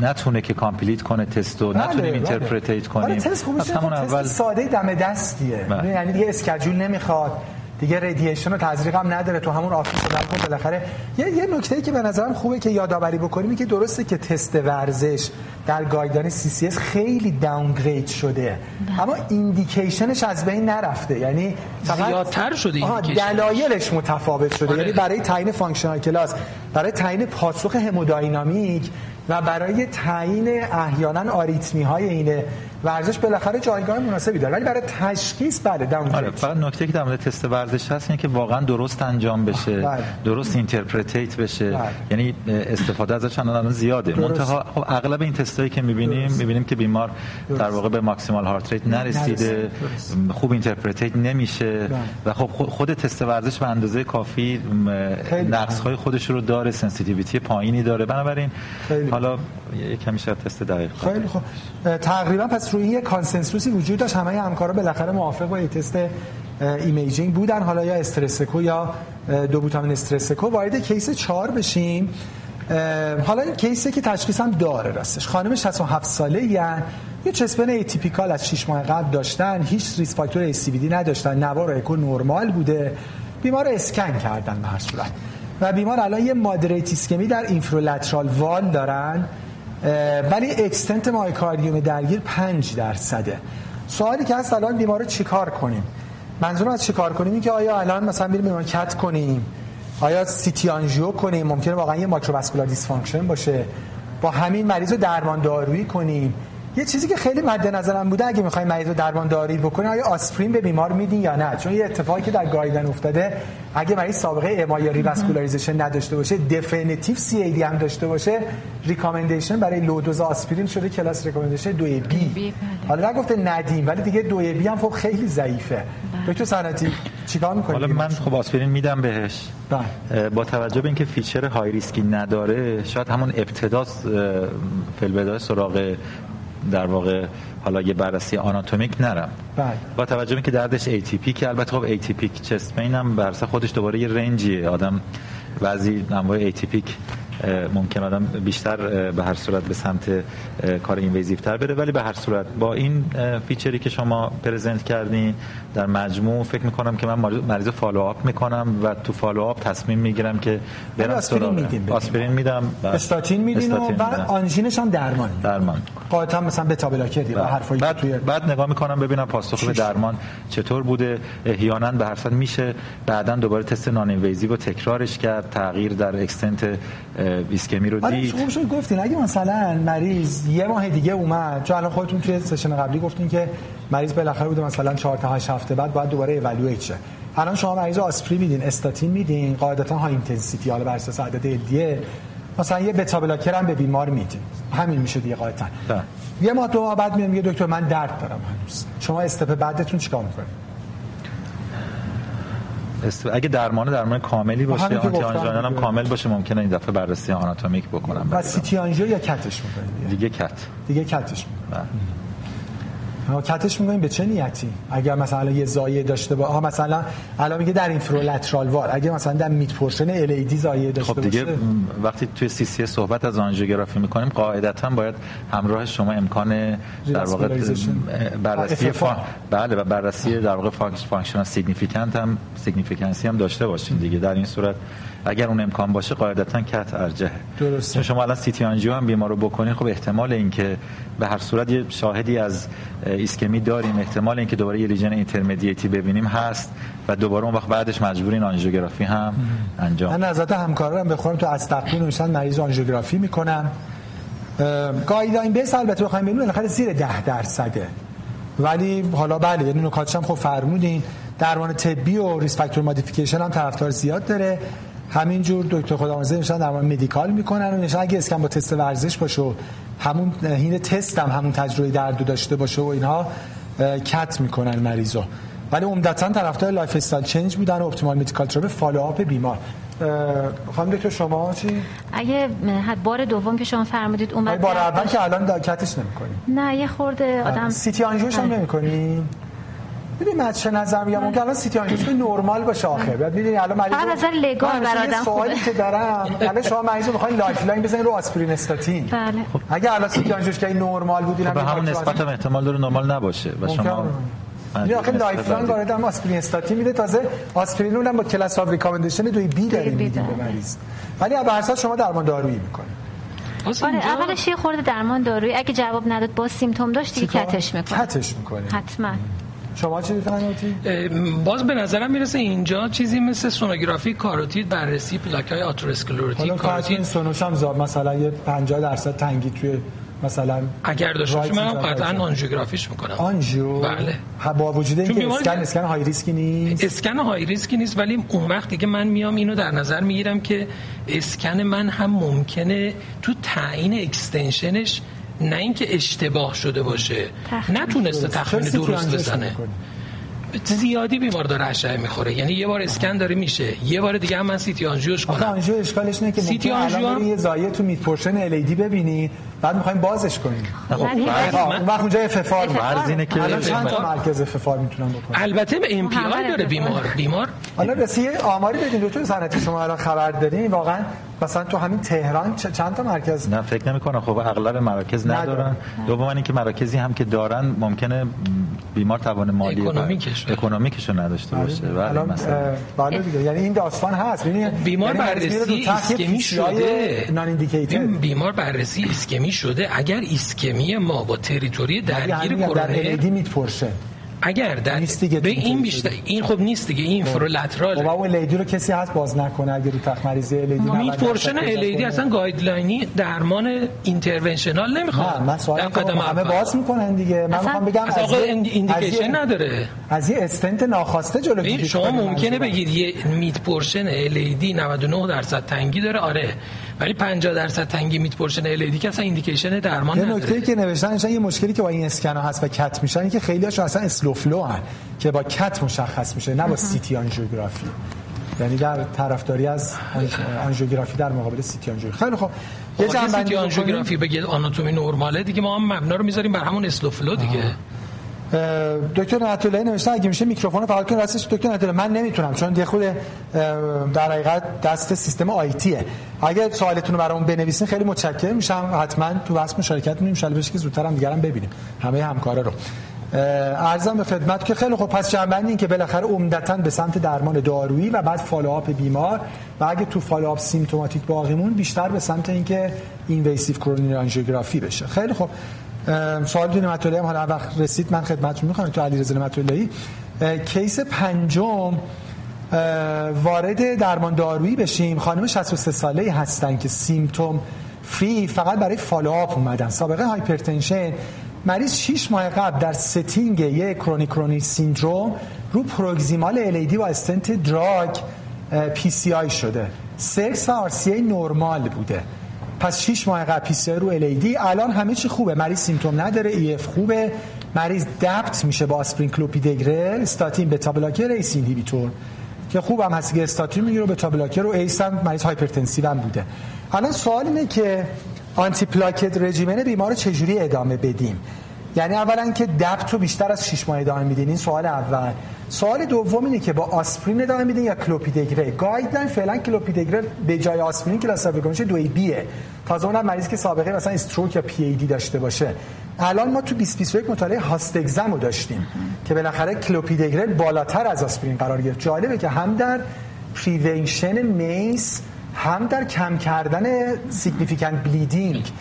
نتونه که complete کنه تستو بله، نتونیم بله. interpret کنیم. همون تست اول ساده دم دستیه. بله. یعنی دیگه schedule نمی‌خواد. دیگه radiation و تزریق هم نداره تو همون office در کن بالاخره. یه یه نکته که به نظرم خوبه که یادآوری بکنیم که درسته که تست ورزش در guideline CCS خیلی downgrade شده. اما indication ش از بین نرفته. یعنی فقط زیادتر شده آها،. دلایلش متفاوت شده. آره. یعنی برای تعیین functional class برای تعیین پاسخ هموداینامیک و برای تعیین احیانا آریتمی های حین ورزش بالاخره جایگاه مناسبی داره ولی برای تشخیص بله down آره فقط نکته که در مورد تست ورزش هست اینه که واقعا درست انجام بشه بله. درست interpret بشه بله. یعنی استفاده ازش الان الان زیاده. منتها خب اغلب این تستایی که می‌بینیم. می‌بینیم که بیمار درست. در واقع به maximal heart rate نرسیده. درست. خوب interpret نمیشه بله. و خب خود- تست ورزش به اندازه کافی خیلی. نقص های خودش رو داره sensitivity پایینی داره بنابراین خیلی. حالا یه کمی شاید تست دقیق خیلی خوب. تقریبا پس روی یه consensus ی وجود داشت همه همکارا بالاخره موافق با تست imaging بودن. حالا یا stress echo یا dobutamine stress echo وارد case 4 بشیم. حالا این case ی که تشخیص هم داره راستش. خانم 67 ساله یعنی یه chest pain atypical از 6 ماه قبل داشتن. هیچ risk factor ASCVD نداشتن. نوار اکو نرمال بوده. بیمار اسکن کردن به هر صورت. و بیمار الان یه moderate ischemia در inferolateral wall دارن ولی extent myocardium درگیر 5 درصده. سوالی که هست الان بیمار رو چیکار کنیم؟ منظورم از چیکار کنیم؟ این که آیا الان مثلا بریم بیمار cath کنیم؟ آیا سیتی آنژیو کنیم؟ ممکنه واقعا یه microvascular dysfunction باشه. با همین مریض رو درمان دارویی کنیم. یه چیزی که خیلی مد نظرم بوده اگه می‌خوایم مریض رو درمان دارویی بکنه آیا آسپرین به بیمار میدین یا نه؟ چون یه اتفاقی که در guideline افتاده اگه مریض سابقه MI یا revascularization نداشته باشه definitive CAD هم داشته باشه recommendation برای low dose آسپرین شده class recommendation 2 B حالا نگفته ندیم ولی دیگه 2 B هم خب خیلی ضعیفه. دکتر صنعتی چیکار می‌کنی؟ حالا من خب آسپرین میدم بهش. بله. با توجه به اینکه feature های ریسکی نداره شاید همون ابتدا فیلبدای سراغ در واقع حالا یه بررسی آناتومیک نرم بله. با توجه به که دردش atypical که البته خب atypical chest pain هم برسه خودش دوباره یه range یه آدم بعضی انواع atypical ممکن آدم بیشتر به هر صورت به سمت کار invasive تر بره. ولی به هر صورت با این feature ی که شما present کردین در مجموع فکر می‌کنم که من مریض follow up می‌کنم و تو follow up تصمیم می‌گیرم که برم آسپرین آسپرین میدم استاتین میدین و بعد آنژینش هم درمان. درمان. قاعدتا مثلا beta blocker و حرفایی بعد توی بعد نگاه می‌کنم ببینم پاسخ به درمان چطور بوده. احیانا به هر صورت میشه. بعدا دوباره تست non-invasive تکرارش کرد. تغییر در extent ایسکمی رو دید. خوب شد گفتین اگه مثلا مریض یه ماه دیگه اومد چون الان خودتون توی session قبلی گفتین که مریض بالاخره بوده مثلا 4 تا 8 هفته بعد باید دوباره evaluate شه. الان شما مریض آسپرین میدین استاتین میدین قاعدتا high intensity حالا بر اساس عدد دیه مثلا یه بتا بلاکر هم به بیمار میدین. همین میشه دیگه قاعدتا. بله. یه ماه دو ماه بعد میگه دکتر من درد دارم هنوز. شما استپ بعدتون چیکار می‌کنید؟ است... اگه درمان درمان کاملی باشه آنتی آنژینال هم کامل باشه ممکنه این دفعه بررسی آناتومیک بکنم. و سیتی آنژیو یا کتش می‌کنید دیگه کت. دیگه کتش می‌کنید کتش می‌کنیم به چه نیتی؟ اگر مثلا یه زایه داشته با مثلا الان میگه در اینفرولترال وار. اگه مثلا در میت پورشن ال ای دی زایه داشته خب دیگه باشه. وقتی توی CCS صحبت از آنژیوگرافی می‌کنیم قاعدتا باید همراه شما امکان در واقع بررسی فا... بله و بررسی در واقع functional significant هم significance ی هم داشته باشین دیگه. در این صورت اگر اون امکان باشه قاعدتا cath ارجح درسته. چون شما الان CT angio هم بیمار رو بکنین خب احتمال اینکه به هر صورت یه شاهدی از ایسکمی داریم احتمال اینکه دوباره یه lesion intermediate ی ببینیم هست و دوباره اون وقت بعدش مجبورین آنژیوگرافی هم انجام من نظرت همکارم بخورم تو از تقویم نوشتن مریض آنژیوگرافی می‌کنم. گایدلاین بیس البته بخوایم ببینیم بالاخره زیر 10 درصده ولی حالا بله یعنی نکاتش هم خب فرمودین. درمان طبی و ریس فاکتور مودیفیکیشن هم طرفدار زیاد داره. همینجور دکتر خدامرزه نشان در مدیکال می‌کنن و نشان اگه اسکن با تست ورزش باشه و همون هین تست هم همون تجربه درد داشته باشه و اینها کت می‌کنن مریضو ولی عمدتا طرفدار لایف استایل چنج بودن و اپتیمال مدیکال تراپ فالو آپ بیمار خانم دکتر شما چی؟ اگه بار دوم که شما فرمودید اومد بار اول که الان کتش نمی‌کنی. نه یه خورده آدم سیتی آنژیوش هم نمی‌کنی؟ ببین من چه نظر میگم ممکن الان سیتی آنژیوش نرمال باشه آخر بعد می‌دونی الان مریض فقط نظر لگار برادم سوالی که دارم. الان شما مریض رو می‌خواین لایف لاین بزنین رو آسپرین استاتین. بله. اگه الان CT angio ش که نرمال بودین خب به همون نسبت هم احتمال داره نرمال نباشه و شما یعنی آخه lifelong وارد هم آسپرین استاتین میده. تازه آسپرین اونم با class of recommendation دوی B داریم میدیم به مریض. ولی به هر شما درمان دارویی می‌کنید آره اولش یه خورده درمان دارویی اگه جواب نداد با symptom داشت دیگه cath ش می‌کنه. cath ش می‌کنه. حتما. شما چی باز به نظرم می‌رسه اینجا چیزی مثل سونوگرافی کاروتید بررسی پلاک های atherosclerotic کاروتید سونوش هم زاب مثلا یه 50 درصد تنگی توی مثلا اگر داشته باشه من قطعا آنژیوگرافیش می‌کنم. آنژیو؟ بله. با وجود اینکه اسکن اسکن های ریسکی نیست؟ اسکن های ریسکی نیست ولی اون وقت دیگه من میام اینو در نظر می‌گیرم که اسکن من هم ممکنه تو تعیین extension ش نه اینکه اشتباه شده باشه. نتونسته تخمین درست بزنه. زیادی بیمار داره اشعه می‌خوره. یعنی یه بار اسکن داره میشه. یه بار دیگه هم من CT angio ش کنم. آنژیو اشکالش اینه که سیتی آنژیو یه زایه تو mid portion LAD ببینی بعد می‌خوایم بازش کنیم. خب اون وقت اونجا FFR فرض اینه که الان چند تا مرکز FFR می‌تونن بکنن البته به MPI داره بیمار. بیمار؟ حالا رسیه آماری بدین دکتر صنعتی شما الان خبر دارین واقعا مثلا تو همین تهران چند تا مرکز؟ نه فکر نمی کنم خب اغلب مراکز ندارن. دوم اینکه مراکزی هم که دارن ممکنه بیمار توان مالی economic ش رو نداشته باشه. ولی مثلا. بله دیگه. یعنی این داستان هست. بیمار بررسی ایسکمی شده. نان بیمار بررسی ایسکمی شده. اگر ایسکمی ما با تریتوری درگیر کرونا در میت پرشه اگر در نیست دیگه به این بیشتر این خب نیست دیگه این خب. فرولترال. خب اون الیدی رو کسی هست باز نکنه؟ اگه رو تخت مریضی الیدی میت پورشن الیدی اصلا گایدلاینی درمان اینترونشنال نمی‌خواد. نه من سوال همه باز می‌کنن دیگه. من می‌خوام بگم از آقا ایندیکیشن نداره. از یه استنت ناخواسته جلوگیری شما ممکنه بگید یه mid portion LAD 99 درصد تنگی داره. آره. ولی 50 درصد تنگی mid portion LAD که اصلا indication درمان نداره. یه نکته که نوشتن یه مشکلی که با این اسکن هست و cath میشن که خیلی هاشون اصلا slow flow هن که با cath مشخص میشه نه با CT angiography. یعنی در طرفداری از آنژیوگرافی در مقابل CT angiography. خیلی خب یه جمع‌بندی CT angiography بگید آناتومی نرماله دیگه ما هم مبنا رو می‌ذاریم بر همون slow flow دیگه دکتر نعتاللهی نوشته اگه میشه میکروفون فعال کن راستش دکتر نعتاللهی من نمی‌تونم چون یه خود در حقیقت دست سیستم IT ه اگه سوالتون رو برامون بنویسین خیلی متشکرم. میشم حتما تو بحث مشارکت می‌کنیم ان بشه که زودتر هم دیگرم ببینیم همه همکارا رو. عرضم به خدمت که خیلی خوب. پس جمع‌بندی این که بالاخره عمدتا به سمت درمان دارویی و بعد follow up بیمار. و اگه تو follow up symptomatic باقی موند بیشتر به سمت اینکه invasive coronary angiography بشه. خیلی خوب. سوال دونی مطلعی هم حالا وقت رسید من خدمتتون می‌خوام تو علیرضا مطلعی case پنجم وارد درمان دارویی بشیم. خانم 63 ساله هستن که symptom free فقط برای follow up اومدن. سابقه hypertension مریض 6 ماه قبل در setting یک chronic coronary syndrome رو proximal LAD و stent drug PCI شده. سکس و RCA نرمال بوده. پس 6 ماه قبل PCI رو LAD الان همه چی خوبه. مریض symptom نداره EF خوبه. مریض DAPT میشه با آسپرین clopidogrel statin beta blocker ACE inhibitor که خوبم هست که استاتین می‌گیره beta blocker و ACE هم مریض hypertensive هم بوده. الان سوال اینه که antiplatelet regimen بیمار چجوری ادامه بدیم؟ یعنی اولا که DAPT رو بیشتر از 6 ماه ادامه میدین. این سوال اول. سوال دوم اینه که با آسپرین ادامه میدین یا کلوپیدگره؟ guideline فعلا کلوپیدگره به جای آسپرین classification دو B تازه اونم مریضی که سابقه مثلا stroke یا پی ای دی داشته باشه. الان ما تو 2021 مطالعه HOST-EXAM رو داشتیم که بالاخره کلوپیدگره بالاتر از آسپرین قرار گرفت. جالبه که هم در prevention MACE هم در کم کردن significant bleeding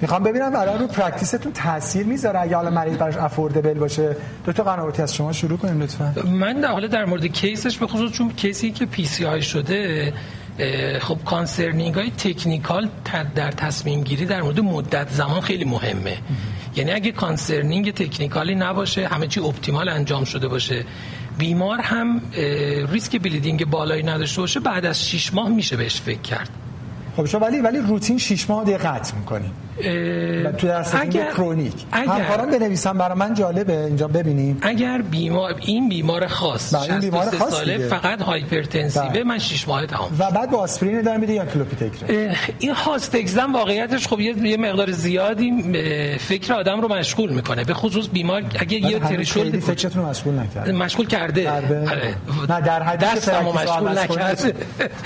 می‌خوام ببینم الان رو practice تون تاثیر می‌ذاره اگه حالا مریض براش affordable باشه. دکتر قنواتی از شما شروع کنیم لطفا. من در حال در مورد case ش به خصوص چون case ی که PCI شده خب concerning های technical در تصمیم گیری در مورد مدت زمان خیلی مهمه. یعنی اگه concerning technical ی نباشه همه چی optimal انجام شده باشه. بیمار هم ریسک bleeding بالایی نداشته باشه بعد از 6 ماه میشه بهش فکر کرد. خب ولی ولی روتین 6 ماه دیگه قطع می‌کنی. تو اگر chronic همکاران بنویسن برای من جالبه. اینجا ببینیم. اگر بیمار این بیمار خاص بله این بیمار خاص ساله فقط hypertensive بله. من 6 ماه تمام. و بعد با آسپرین ادامه میده یا کلوپیدوگرل این هاست اگزم واقعیتش خب یه مقدار زیادی فکر آدم رو مشغول می‌کنه. به خصوص بیمار اگه یه تریشولد فکرتون رو مشغول نکرده. مشغول کرده. آره. نه در حد دستمو مشغول نکرده.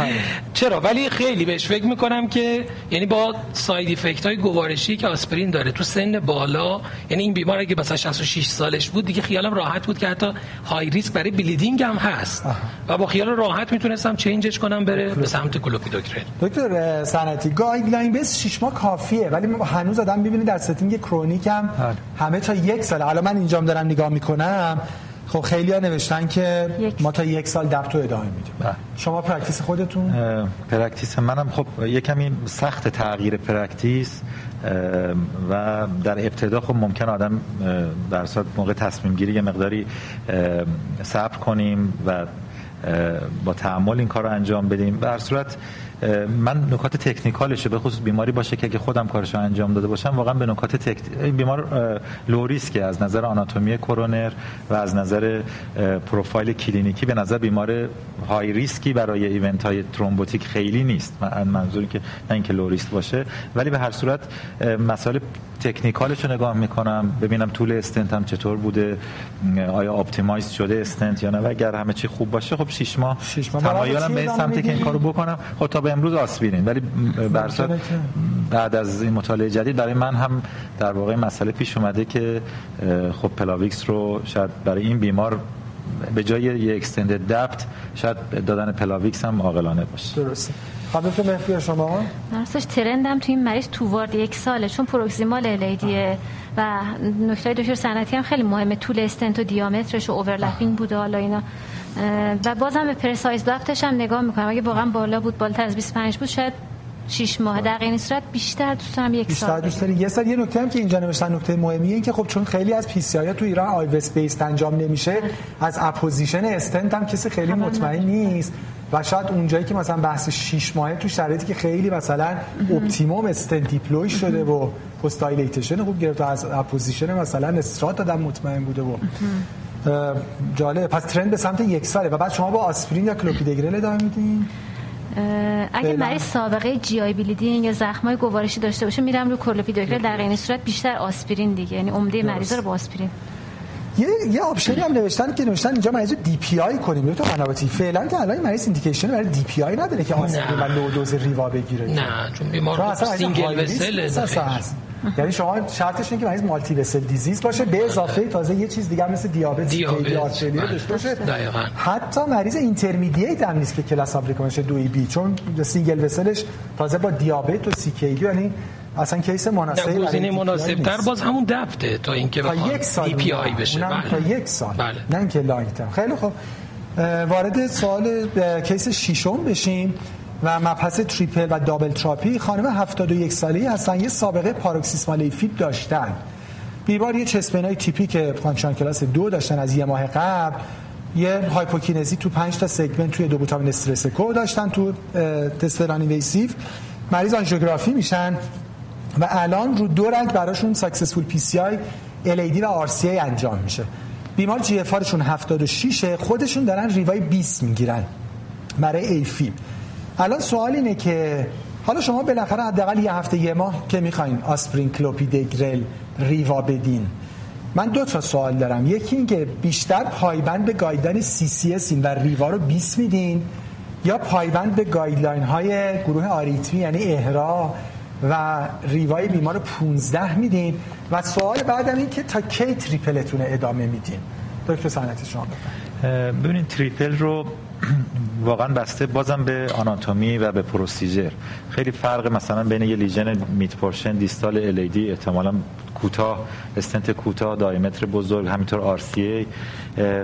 چرا؟ ولی خیلی بهش فکر می‌کنم که یعنی با ساید افکت های گوارشی که آسپرین داره تو سن بالا یعنی این بیمار اگه مثلا 66 سالش بود دیگه خیالم راحت بود که حتی high risk برای bleeding هم هست. و با خیال راحت می‌تونستم change ش کنم بره به سمت کلوپیدوگرل دکتر سنتی guideline base 6 ماه کافیه ولی هنوز آدم می‌بینه در setting chronic هم بله. همه تا یک سال. الان من اینجام دارم نگاه می‌کنم. خب خیلی ها نوشتن که ما تا یک سال DAPT و ادامه میدیم. بله. شما practice خودتون؟ practice منم خب یه کمی سخت تغییر practice. و در ابتدا خب ممکن آدم در صورت موقع تصمیم گیری یه مقداری صبر کنیم و با تأمل این کار رو انجام بدیم. و در صورت من نکات technical شه به خصوص بیماری باشه که اگه خودم کارشو انجام داده باشم واقعا به نکات تک... این بیمار low risk ه از نظر آناتومی کرونر و از نظر پروفایل کلینیکی به نظر بیمار های ریسکی برای event های thrombotic خیلی نیست. منظوری که نه اینکه low risk باشه ولی به هر صورت مسائل technical ش رو نگاه می‌کنم. ببینم طول استنت هم چطور بوده آیا optimize شده استنت یا نه و اگر همه چی خوب باشه خب 6 ماه 6 ماه. تمایلم به سمتی که این کارو بکنم. خب تا امروز آسپرین ولی بعد از این مطالعه جدید برای من هم در واقع مسئله پیش اومده که خب پلاویکس رو شاید برای این بیمار به جای یه extended DAPT شاید دادن پلاویکس هم عاقلانه باشه. درسته. خانم مهدی شما؟ راستش trend م تو این مریض تو وارد یک ساله چون proximal LAD ه و نکته دکتر سنتی هم خیلی مهمه. طول استنت و diameter ش و overlapping بوده حالا اینا. و بازم به PRECISE-DAPT ش هم نگاه می‌کنم. اگه واقعا بالا بود بالاتر از 25 بود شاید 6 ماه در این صورت بیشتر دوست دارم یک بیشتر سال دوست داری؟ یه سال یه نکته هم که اینجا نوشتن نکته مهمیه این که خب چون خیلی از PCI تو ایران IVUS base انجام نمیشه از apposition stent هم کسی خیلی مطمئن نیست. و شاید اونجایی که مثلا بحث 6 ماهه تو شرایطی که خیلی مثلا optimum stent deploy شده و post dilatation خوب گرفت و از apposition مثلا strut آدم مطمئن بوده و جالب پس trend به سمت یک ساله و بعد شما با آسپرین یا کلوپیدوگرل ادامه میدین؟ اگه. مریض سابقه GI bleeding یا زخمای گوارشی داشته باشه میرم رو کلوپیدوگرل در این صورت بیشتر آسپرین دیگه. یعنی عمده مریضا رو با آسپرین. یه یه آپشنی هم نوشتن که نوشتن اینجا مریض دی پی آی کنیم. تو قنواتی فعلا که الان این مریض ایندیکیشن برای دی پی آی نداره که آسپرین و لو دوز ریوا بگیره. نه چون بیمار اصلا مریض سینگل وسل هست. یعنی شما شرطش اینه که مریض مالتی وسل دیزیز باشه به اضافه تازه یه چیز دیگه مثل دیابت دیابت. آرتریال. داشته باشه دقیقاً. حتی مریض اینترمدییت هم نیست که کلاس آفریکانش دوی بی چون سینگل وسلش تازه با دیابت و سی کی یعنی اصلا کیس مناسبی برای گزینه مناسب تر. باز همون دپته تا اینکه تا بخواد یک سال پی آی. بشه بله. تا یک سال بله. نه اینکه لانگ ترم خیلی خوب وارد سوال کیس ششم بشیم و مبحث تریپل و دابل تراپی خانم 71 ساله‌ای هستن یه سابقه پاروکسیسمال ایفیب داشتن. بیمار یه چسپنای تیپی که فانکشن کلاس دو داشتن از یه ماه قبل یه هایپوکینزی تو 5 تا سگمنت توی دوبوتامین استرسکو داشتن تو تست رانیویسیف مریض آنژیوگرافی میشن و الان رو دو رگ براشون successful PCI و RCA انجام میشه. بیمار GFR شون 76 خودشون دارن riva ی 20 می‌گیرن برای AFib الان سوال اینه که حالا شما بالاخره حداقل یه هفته یه ماه که می‌خواین آسپرین clopidogrel riva بدین. من دو تا سوال دارم. یکی این که بیشتر پایبند به guideline CCS این و riva رو 20 میدین یا پایبند به guideline های گروه آریتمی یعنی EHRA و ریوای بیمار رو 15 میدین؟ و سوال بعدم این که تا کی triple تون ادامه میدین؟ دکتر سنتی شما ببینید triple رو واقعا بسته. بازم به آناتومی و به procedure. خیلی فرق مثلا بین یه lesion mid portion distal LAD احتمالا کوتاه استنت کوتاه diameter بزرگ همینطور RCA.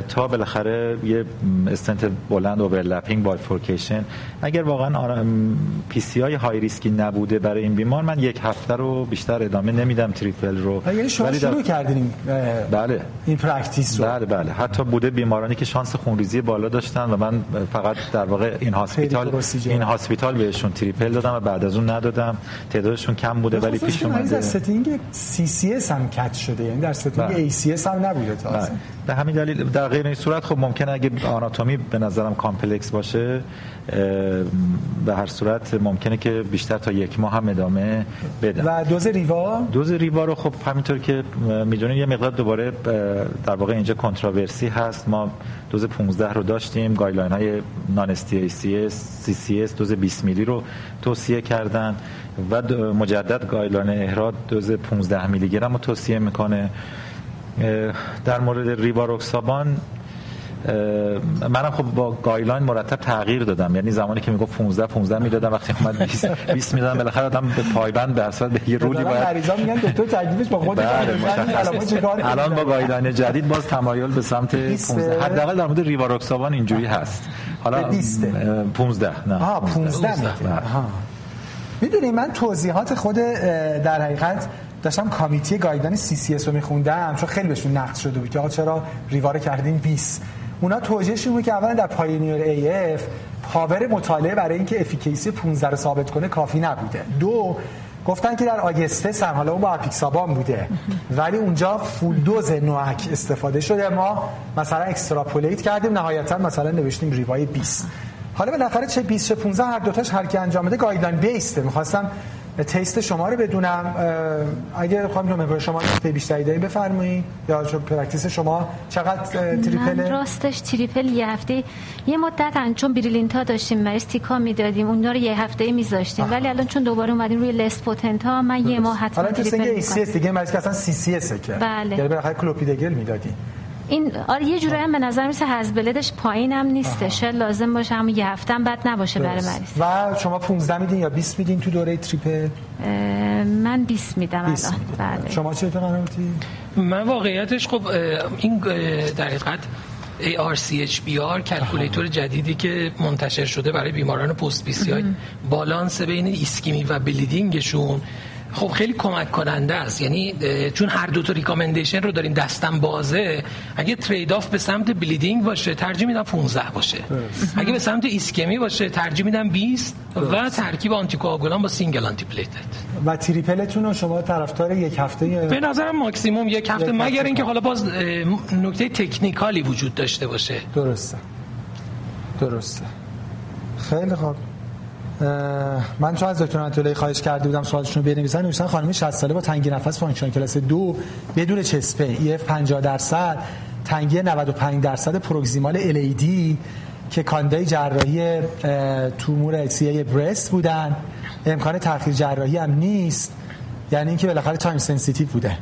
تا بالاخره یه استنت بلند overlapping bifurcation اگر واقعا PCI های high risk ی نبوده برای این بیمار من یک هفته رو بیشتر ادامه نمیدم triple رو. یعنی شما ولی در- شروع کردین بله. این practice رو. بله بله. حتی بوده بیمارانی که شانس خونریزی بالا داشتن و من فقط در واقع این hospital. in-hospital بهشون triple دادم و بعد از اون ندادم. تعدادشون کم بوده ولی خصوص پیش مریض اومده. از setting CCS هم کت شده. یعنی در setting بله. ACS هم نبوده تازه بله. به همین دلیل در غیر این صورت خب ممکنه اگه آناتومی به نظرم complex باشه به هر صورت ممکنه که بیشتر تا یک ماه هم ادامه بدم و دوز ریوا؟ دوز ریوا رو خب همینطور که می‌دونید یه مقدار دوباره در واقع اینجا controversy هست. ما دوز 15 رو داشتیم. گایدلاین های نان سی سی سی اس دوز 20 میلی رو توصیه کردن. و مجدد guideline EHRA دوز 15 میلی گرم رو توصیه می‌کنه. در مورد ریواروکسابان منم خب با guideline مرتب تغییر دادم. یعنی زمانی که می‌گفت 15 15 می‌دادم وقتی اومد 20 20 می‌دادم بالاخره آدم به پایبند به اصل به یه دارن باید مریضا میگن دکتر تکلیفش با خود بله الان با guideline جدید باز تمایل به سمت بیسته؟ 15 حداقل در مورد ریواروکسابان اینجوری هست. حالا به بیسته؟ اه، 15 نه. 15 بله. می‌دونی من توضیحات خود در حقیقت داشتم committee guideline CCS رو میخوندم چون خیلی بهشون نقد شده بود که آقا چرا ریوا رو کردین 20 اونا توجیهشون بود که اولا در PIONEER AF power مطالعه برای اینکه efficacy 15 رو ثابت کنه کافی نبوده. دو گفتن که در AUGUSTUS هم حالا اون با اپیکسابان بوده. ولی اونجا full dose NOAC استفاده شده. ما مثلا extrapolate کردیم نهایتا مثلا نوشتیم ریوای 20 حالا بالاخره چه 20 چه 15 هر دوتاش هر کی انجام بده guideline بیسته می‌خواستم تست شما رو بدونم. اگه خواهم جمعه شما نکته بیشتری دارین بفرمایید یا چون پرکتیس شما چقدر تریپله راستش تریپل یه هفته یه مدت ان چون بریلینتا داشتیم مریض تیکا می‌دادیم اونا رو یه هفته میذاشتیم. ولی الان چون دوباره اومدیم روی لست پوتنت ها من یه ماه حتما حالا تو تریپل می‌کنم. اس دیگه مریض که اصلا سی سی اس که. بله. یعنی بالاخره کلوپیدگل می‌دادی این آره یه جورایی هم به نظر میسه هزبلدش پایین هم نیسته شاید لازم باشه هم یه هفته هم بد نباشه برای مریض. و شما 15 میدین یا 20 میدین تو دوره triple من 20 میدم الان. بله. شما چطور قنواتی من واقعیتش خب این در حقیقت ARC-HBR calculator جدیدی که منتشر شده برای بیماران post PCI بالانس بین ایسکیمی و bleeding شون خب خیلی کمک کننده است. یعنی چون هر دو تا recommendation رو داریم دستم بازه اگه trade off به سمت bleeding باشه ترجیح میدم 15 باشه. اگه به سمت ایسکمی باشه ترجیح میدم 20 و ترکیب آنتی کوآگولان با single antiplatelet و triple تون رو شما طرفدار یک هفته به نظرم ماکسیموم یک هفته مگر اینکه حالا باز نکته technical ی وجود داشته باشه. درسته. درسته. خیلی خوب. من چون از دکتر انطولی خواهش کرده بودم سوالشون رو بنویسن نوشتن خانمی 60 ساله با تنگی نفس function class دو بدون chest pain EF 50 درصد تنگی 95 درصد پروگزیمال ال که کاندای جراحی تومور اکسی برست بودن. امکان تاخیر جراحی هم نیست. یعنی اینکه بالاخره تایم سنسیتیو بوده.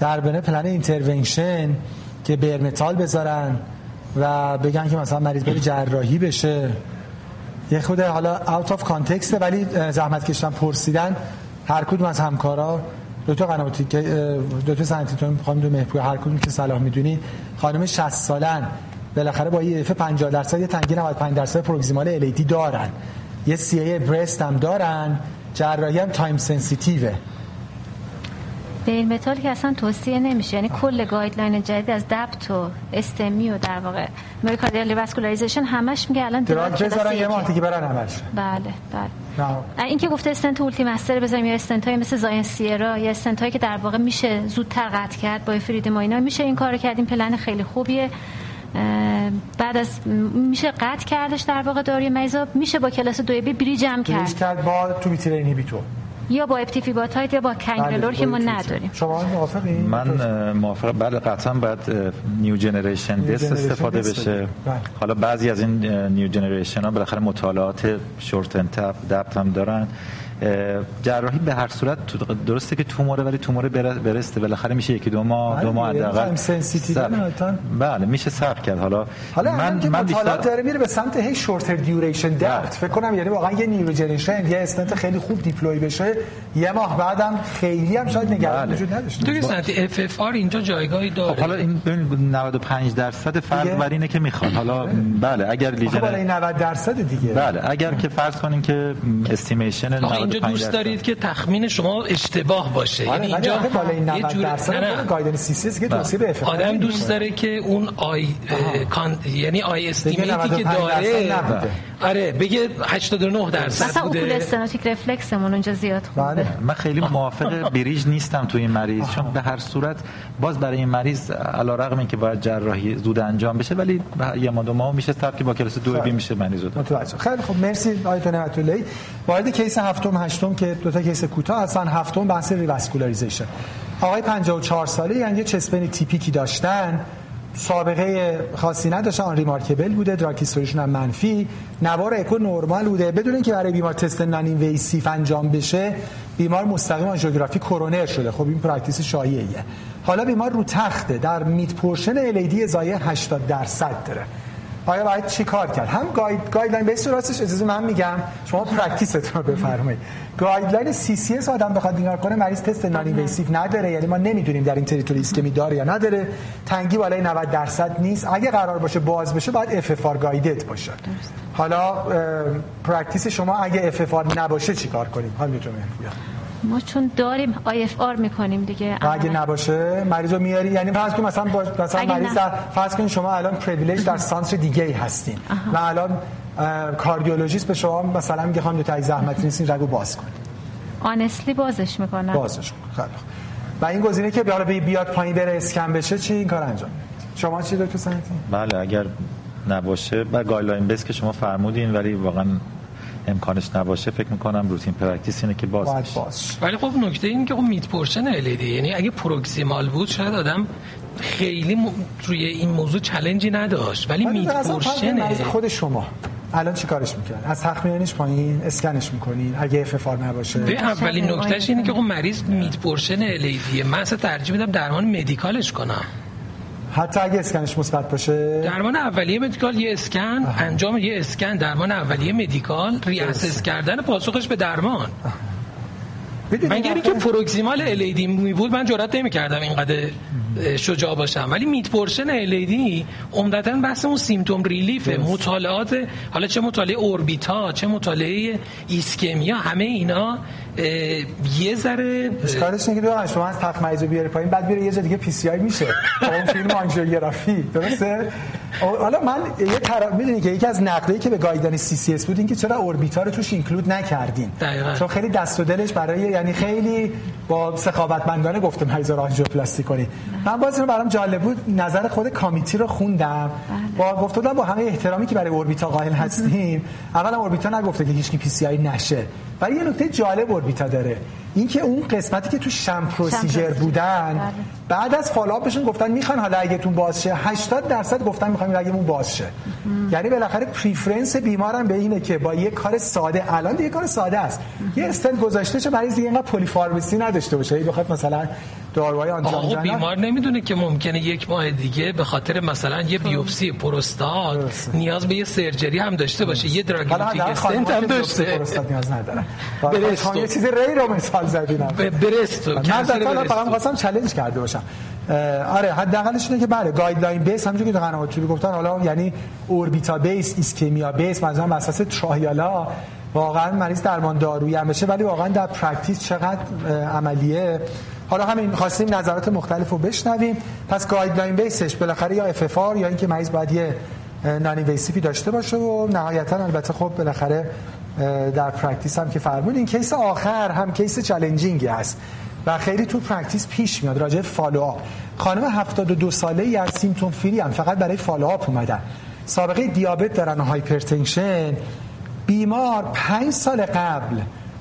در بنه پلن اینترونشن که برمتال بذارن و بگن که مثلا مریض بری جراحی بشه. یه خود حالا اوت آف کانتکست ولی زحمت کشتن پرسیدن هر کدوم از همکارا دو تا قنواتی که دو تا سنتیتون می‌خوام دو مهپوی هر کدوم که صلاح می‌دونین خانم 60 سالن. بالاخره با یه 50 درصد یه تنگی 95 درصد پروگزیمال الیتی دارن. یه سی ای برست هم دارن. جراحی هم تایم سنسیتیوه بیل متال که اصلا توصیه نمیشه. یعنی کل گایدلاین جدید از دبت و استمی و در واقع مریکاردیال واسکولاریزیشن همش میگه الان دراگ بذارن یه ماه دیگه برن همش. بله بله. این که گفته استنت اولتی مستر بذاریم یا استنت های مثل زاین سیرا یا استنت هایی که در واقع میشه زودتر قطع کرد با فریدما اینا میشه این کارو کردیم پلن خیلی خوبیه. بعد از میشه قطع کردش در واقع داروی مریضا میشه با کلاس 2 بی بریج هم کرد. کرد با تو بیترینی بیتو. یا با اپتیفیباتایت یا با کنگرلور که ما نداریم. شما موافقین من موافق. بله قطعا باید نیو جنریشن دست استفاده بشه. بله. حالا بعضی از این new generation ها بالاخره مطالعات short-term DAPT هم دارن. جراحی به هر صورت درسته که توموره ولی توموره breast ه. بالاخره میشه یکی دو ماه دو ماه حداقل. بله میشه صبر کرد. حالا حالا من من مطالعات داره میره به سمت هی shorter duration DAPT فکر کنم یعنی واقعا یه new generation یه استنت خیلی خوب deploy بشه یه ماه بعدم خیلی هم شاید نگران بله. وجود نداشته FFR اینجا جایگاهی داره. خب حالا این 95 درصد فرق بر اینه که می‌خواد حالا بله اگر لیژن بالای 90 درصد دیگه. بله اگر که فرض کنین که استیمیشن اینجا دوست دارید که تخمین شما اشتباه باشه. یعنی اینجا بالای 90 درصد گایدن سی سی که توصیه به آدم دوست داره که اون آی کان یعنی آی استیمیتی که داره آره بگه 89 درصد مثلا بوده. مثلا استناتیک رفلکسمون اونجا زیاد خوبه. بله. من خیلی موافق بریج نیستم تو این مریض چون به هر صورت باز برای این مریض علیرغم اینکه باید جراحی زود انجام بشه ولی یه ما دو ماه میشه که با کلاس دو بی میشه مریض متوجه. خیلی خب مرسی آیت نعمت الله وارد کیس هفتم هشتم که دو تا کیس کوتاه هستن. هفتم بحث ریواسکولاریزیشن. آقای 54 ساله یعنی چسبن تیپیکی داشتن. سابقه خاصی نداشتن آن ریمارکبل بوده دراگ هم منفی نوار اکو نرمال بوده. بدون اینکه برای بیمار تست نان اینویسیو انجام بشه بیمار مستقیم آنژیوگرافی کرونر شده. خب این practice شایعیه. حالا بیمار رو تخته در mid portion LAD ازای 80 درصد داره. آیا باید چی کار کرد؟ هم guide guideline به راستش اجازه من میگم. شما practice تون رو بفرمایید. guideline CCS آدم بخواد نگاه کنه مریض تست non-invasive نداره. یعنی ما نمی‌دونیم در این territory ischemی داره یا نداره. تنگی بالای 90 درصد نیست. اگه قرار باشه باز بشه باید FFR guided باشه. حالا پرکتیس شما اگه اف اف آر نباشه چیکار کنیم؟ حالا می‌تونه ما چون داریم آی اف آر می‌کنیم دیگه. اگه نباشه مریض رو میاری؟ یعنی فرض کن مثلا با مثلا مریض در فرض کن شما الان پریویلیج در سانتر دیگه ای هستین و الان کاردیولوژیست به شما مثلا میگه خانم دو زحمت نیستین رگو باز کن آنستلی بازش می‌کنه بازش خیلی و این گزینه که بیاره بیاد پایین بره اسکن بشه چی این کار انجام شما چی دکتر سنتی؟ بله اگر نباشه با guideline base که شما فرمودین ولی واقعا امکانش نباشه فکر می‌کنم routine practice اینه که باز باز ولی خب نکته این که خب mid portion LAD یعنی اگه proximal بود شاید آدم خیلی م... روی این موضوع challenge ی نداشت. ولی mid portion خود شما. الان چی کارش می‌کنن از تخمینش پایین اسکنش می‌کنین اگه FFR نباشه. به اولین نکتهش اینه که خب مریض mid portion LAD من اصلا ترجیح میدم درمان medical ش کنم. حتی اگه اسکنش مثبت باشه؟ درمان اولیه medical یه اسکن انجام یه اسکن درمان اولیه medical reassess کردن پاسخش به درمان. مگر اینکه proximal LAD می بود من جرئت نمی‌کردم اینقدر شجاع باشم. ولی mid portion LAD عمدتا بحث اون symptom relief مطالعات حالا چه مطالعه ORBITA چه مطالعه ISCHEMIA همه اینا یه ذره اشکالش اینه که شما از تخت مریض بیاری پایین بعد بیاره یه جا دیگه PCI میشه. اون فیلم آنژیوگرافی درسته؟ حالا من یه طرف می‌دونی که یکی از نقدایی که به guideline CCS بود این که چرا ORBITA رو توش include نکردین. دقیقاً. چون خیلی دست و دلش برای یعنی خیلی با سخاوتمندانه گفته مریض رو آنژیوپلاستی کنی. من باز اینو برام جالب بود نظر خود committee رو خوندم. با گفته بودم با همه احترامی که برای ORBITA قائل هستیم اولا ORBITA نگفته که هیچ کی PCI نشه. ولی یه نکته جالب اوربیتا داره. اینکه اون قسمتی که تو شم پروسیجر بودن بعد از فالوآپشون گفتن می‌خوان حالا اگه تو باز شه 80 درصد گفتن می‌خوایم رگمون باز شه. یعنی بالاخره پریفرنس بیمارم به اینه که با یه کار ساده الان دیگه کار ساده است. یه استنت گذاشته چه مریض دیگه اینقدر پلی فارماسی نداشته باشه. بخواد مثلا داروهای آنجا بیمار نمی‌دونه که ممکنه یک ماه دیگه به خاطر مثلا یه بیوپسی پروستات نیاز به یه سرجری هم داشته باشه. یه دراگلیتیک استنت هم داشته. پروستات نیاز نداره برستو. یه چیز ری رو مثال زدینم برستو. من فقط خواستم چالش کرده باشم. آره حداقلش اینه که بله گایدلاین بیس همونجوری که قنوات گفتن حالا یعنی اوربیتا بیس ایسکمیا بیس مثلا بر اساس ترایالا واقعا مریض درمان دارویی هم بشه ولی واقعا در پرکتیس چقدر عملیه. حالا همین خواستیم نظرات مختلف رو بشنویم. پس گایدلاین بیسش بالاخره یا اف یا اینکه مریض باید یه ویسیفی داشته باشه و نهایتا البته خب بالاخره در پرکتیس هم که فرمود این کیس آخر هم کیس چالنجینگی است و خیلی تو پرکتیس پیش میاد راجع فالوآپ خانم 72 ساله ای از سیمتوم فری هم فقط برای فالوآپ اومدن. سابقه دیابت دارن و هایپرتنشن بیمار 5 سال قبل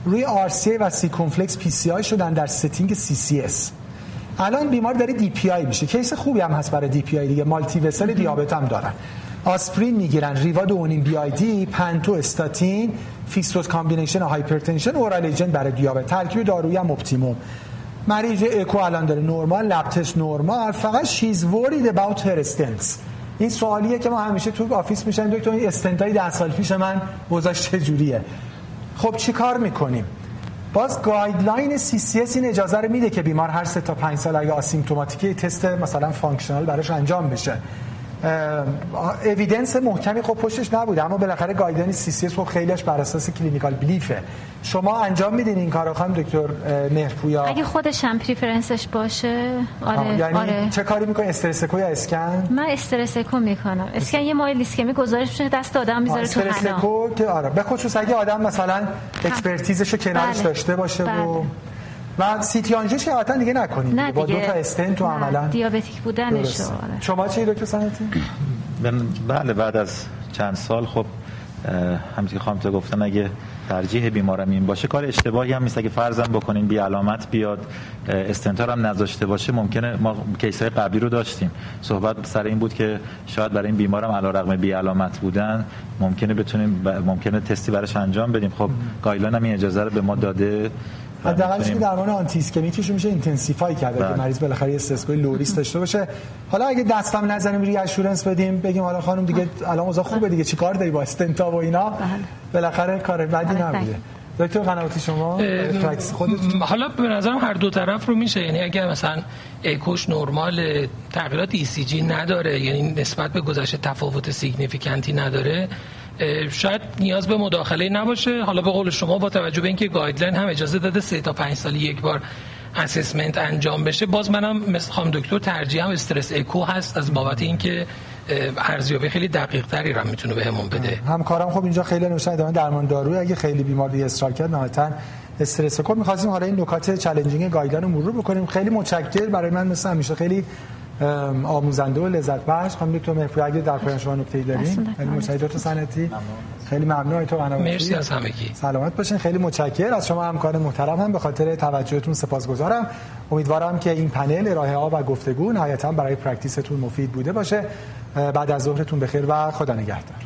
روی RCA و سی کمپلکس پی سی آی شدن در ستینگ سی سی اس. الان بیمار داره دی پی آی میشه. کیس خوبی هم هست برای دی پی آی دیگه. مالتی وسل دیابت هم دارن. آسپرین می‌گیرن. ریوا اونین بی آی دی پنتو استاتین فیکستوز کامبینیشن هایپرتنشن اورال ایجنت برای دیابت. ترکیب دارویی هم اپتیموم. مریض اکو الان داره. نورمال لب تست نورمال. فقط شیز ورید اباوت هر استنتس این سوالیه که ما همیشه تو آفیس میشن. دکتر این استنتای 10 سال پیش من وضعش چجوریه؟ خب چی کار می‌کنیم؟ باز گایدلاین سی سی اس این اجازه رو میده که بیمار هر سه تا 5 سال اگه آسیمپتوماتیکی تست مثلا فانکشنال براش انجام بشه. evidence محکمی خب پشتش نبود اما بالاخره guideline CCS خب خیلیش بر اساس clinical belief ه شما انجام میدین این کارو خانم دکتر مهرپویا اگه خودش هم preference ش باشه آره یعنی آره. چه کاری می‌کنی؟ stress echo یا اسکن؟ من stress echo می‌کنم. اسکن یه mild ایسکمی گزارش میشه دست آدم می‌ذاره تو استرس اکو که آره. به خصوص اگه آدم مثلا expertise شو کنارش بله. داشته باشه بله. و و CT angio ش که دیگه نکنید. نه با دیگه. دو تا استنت تو عملا. دیابتیک بودنش. آره. شما چی دکتر سنتی بله بعد از چند سال خب همونطور که خانم گفتن اگه ترجیح بیمارم این باشه کار اشتباهی هم نیست. اگه فرضم بکنیم بی علامت بیاد استنتار هم نذاشته باشه ممکنه ما کیس های قبلی رو داشتیم. صحبت سر این بود که شاید برای این بیمارم علیرغم بی علامت بودن ممکنه بتونیم ب... ممکنه تستی براش انجام بدیم. خب گایدلاین هم این اجازه رو به ما داده. حداقلش که درمان anti ischemic ش میشه intensify کرد که بله. مریض بالاخره یه اسکوئلی lowریسک داشته باشه. حالا اگه دستم نزنیم reassurance بدیم بگیم حالا خانم دیگه الان اوضاع خوبه دیگه چیکار داری با استنتا و اینا؟ بالاخره کار بدی بله. نبوده. دکتر قنواتی شما؟ حالا به نظرم هر دو طرف رو میشه. یعنی اگر مثلا اکوش نرمال تغییرات ECG نداره یعنی نسبت به گذشته تفاوت significant ی نداره شاید نیاز به مداخله نباشه. حالا به قول شما با توجه به اینکه guideline هم اجازه داده سه تا پنج سالی یک بار assessment انجام بشه باز منم مثل خانم دکتر ترجیحم stress echo هست از بابت اینکه ارزیابی خیلی دقیق تری رو می‌تونه بهمون بده. همکارم خب اینجا خیلی نوشتن ادامه درمان دارویی اگه خیلی بیمار دیگه اصرار کرد نهایتا استرس کن می‌خواستیم حالا این نکات challenging guideline رو مرور بکنیم. خیلی متشکر برای من مثل همیشه خیلی آموزنده و لذت بخش خانم دکتر مهرپور اگه در پایان شما نکته‌ای دارین خیلی. متشکرم. دکتر سنتی خیلی ممنون. تو قنواتی مرسی از همگی. سلامت باشین. خیلی متشکر از شما همکار محترم هم. به خاطر توجهتون سپاسگزارم. امیدوارم که این پنل ارائه ها و گفتگو نهایتا برای پرکتیستون مفید بوده باشه. بعد از ظهرتون بخیر و خدا نگهدار.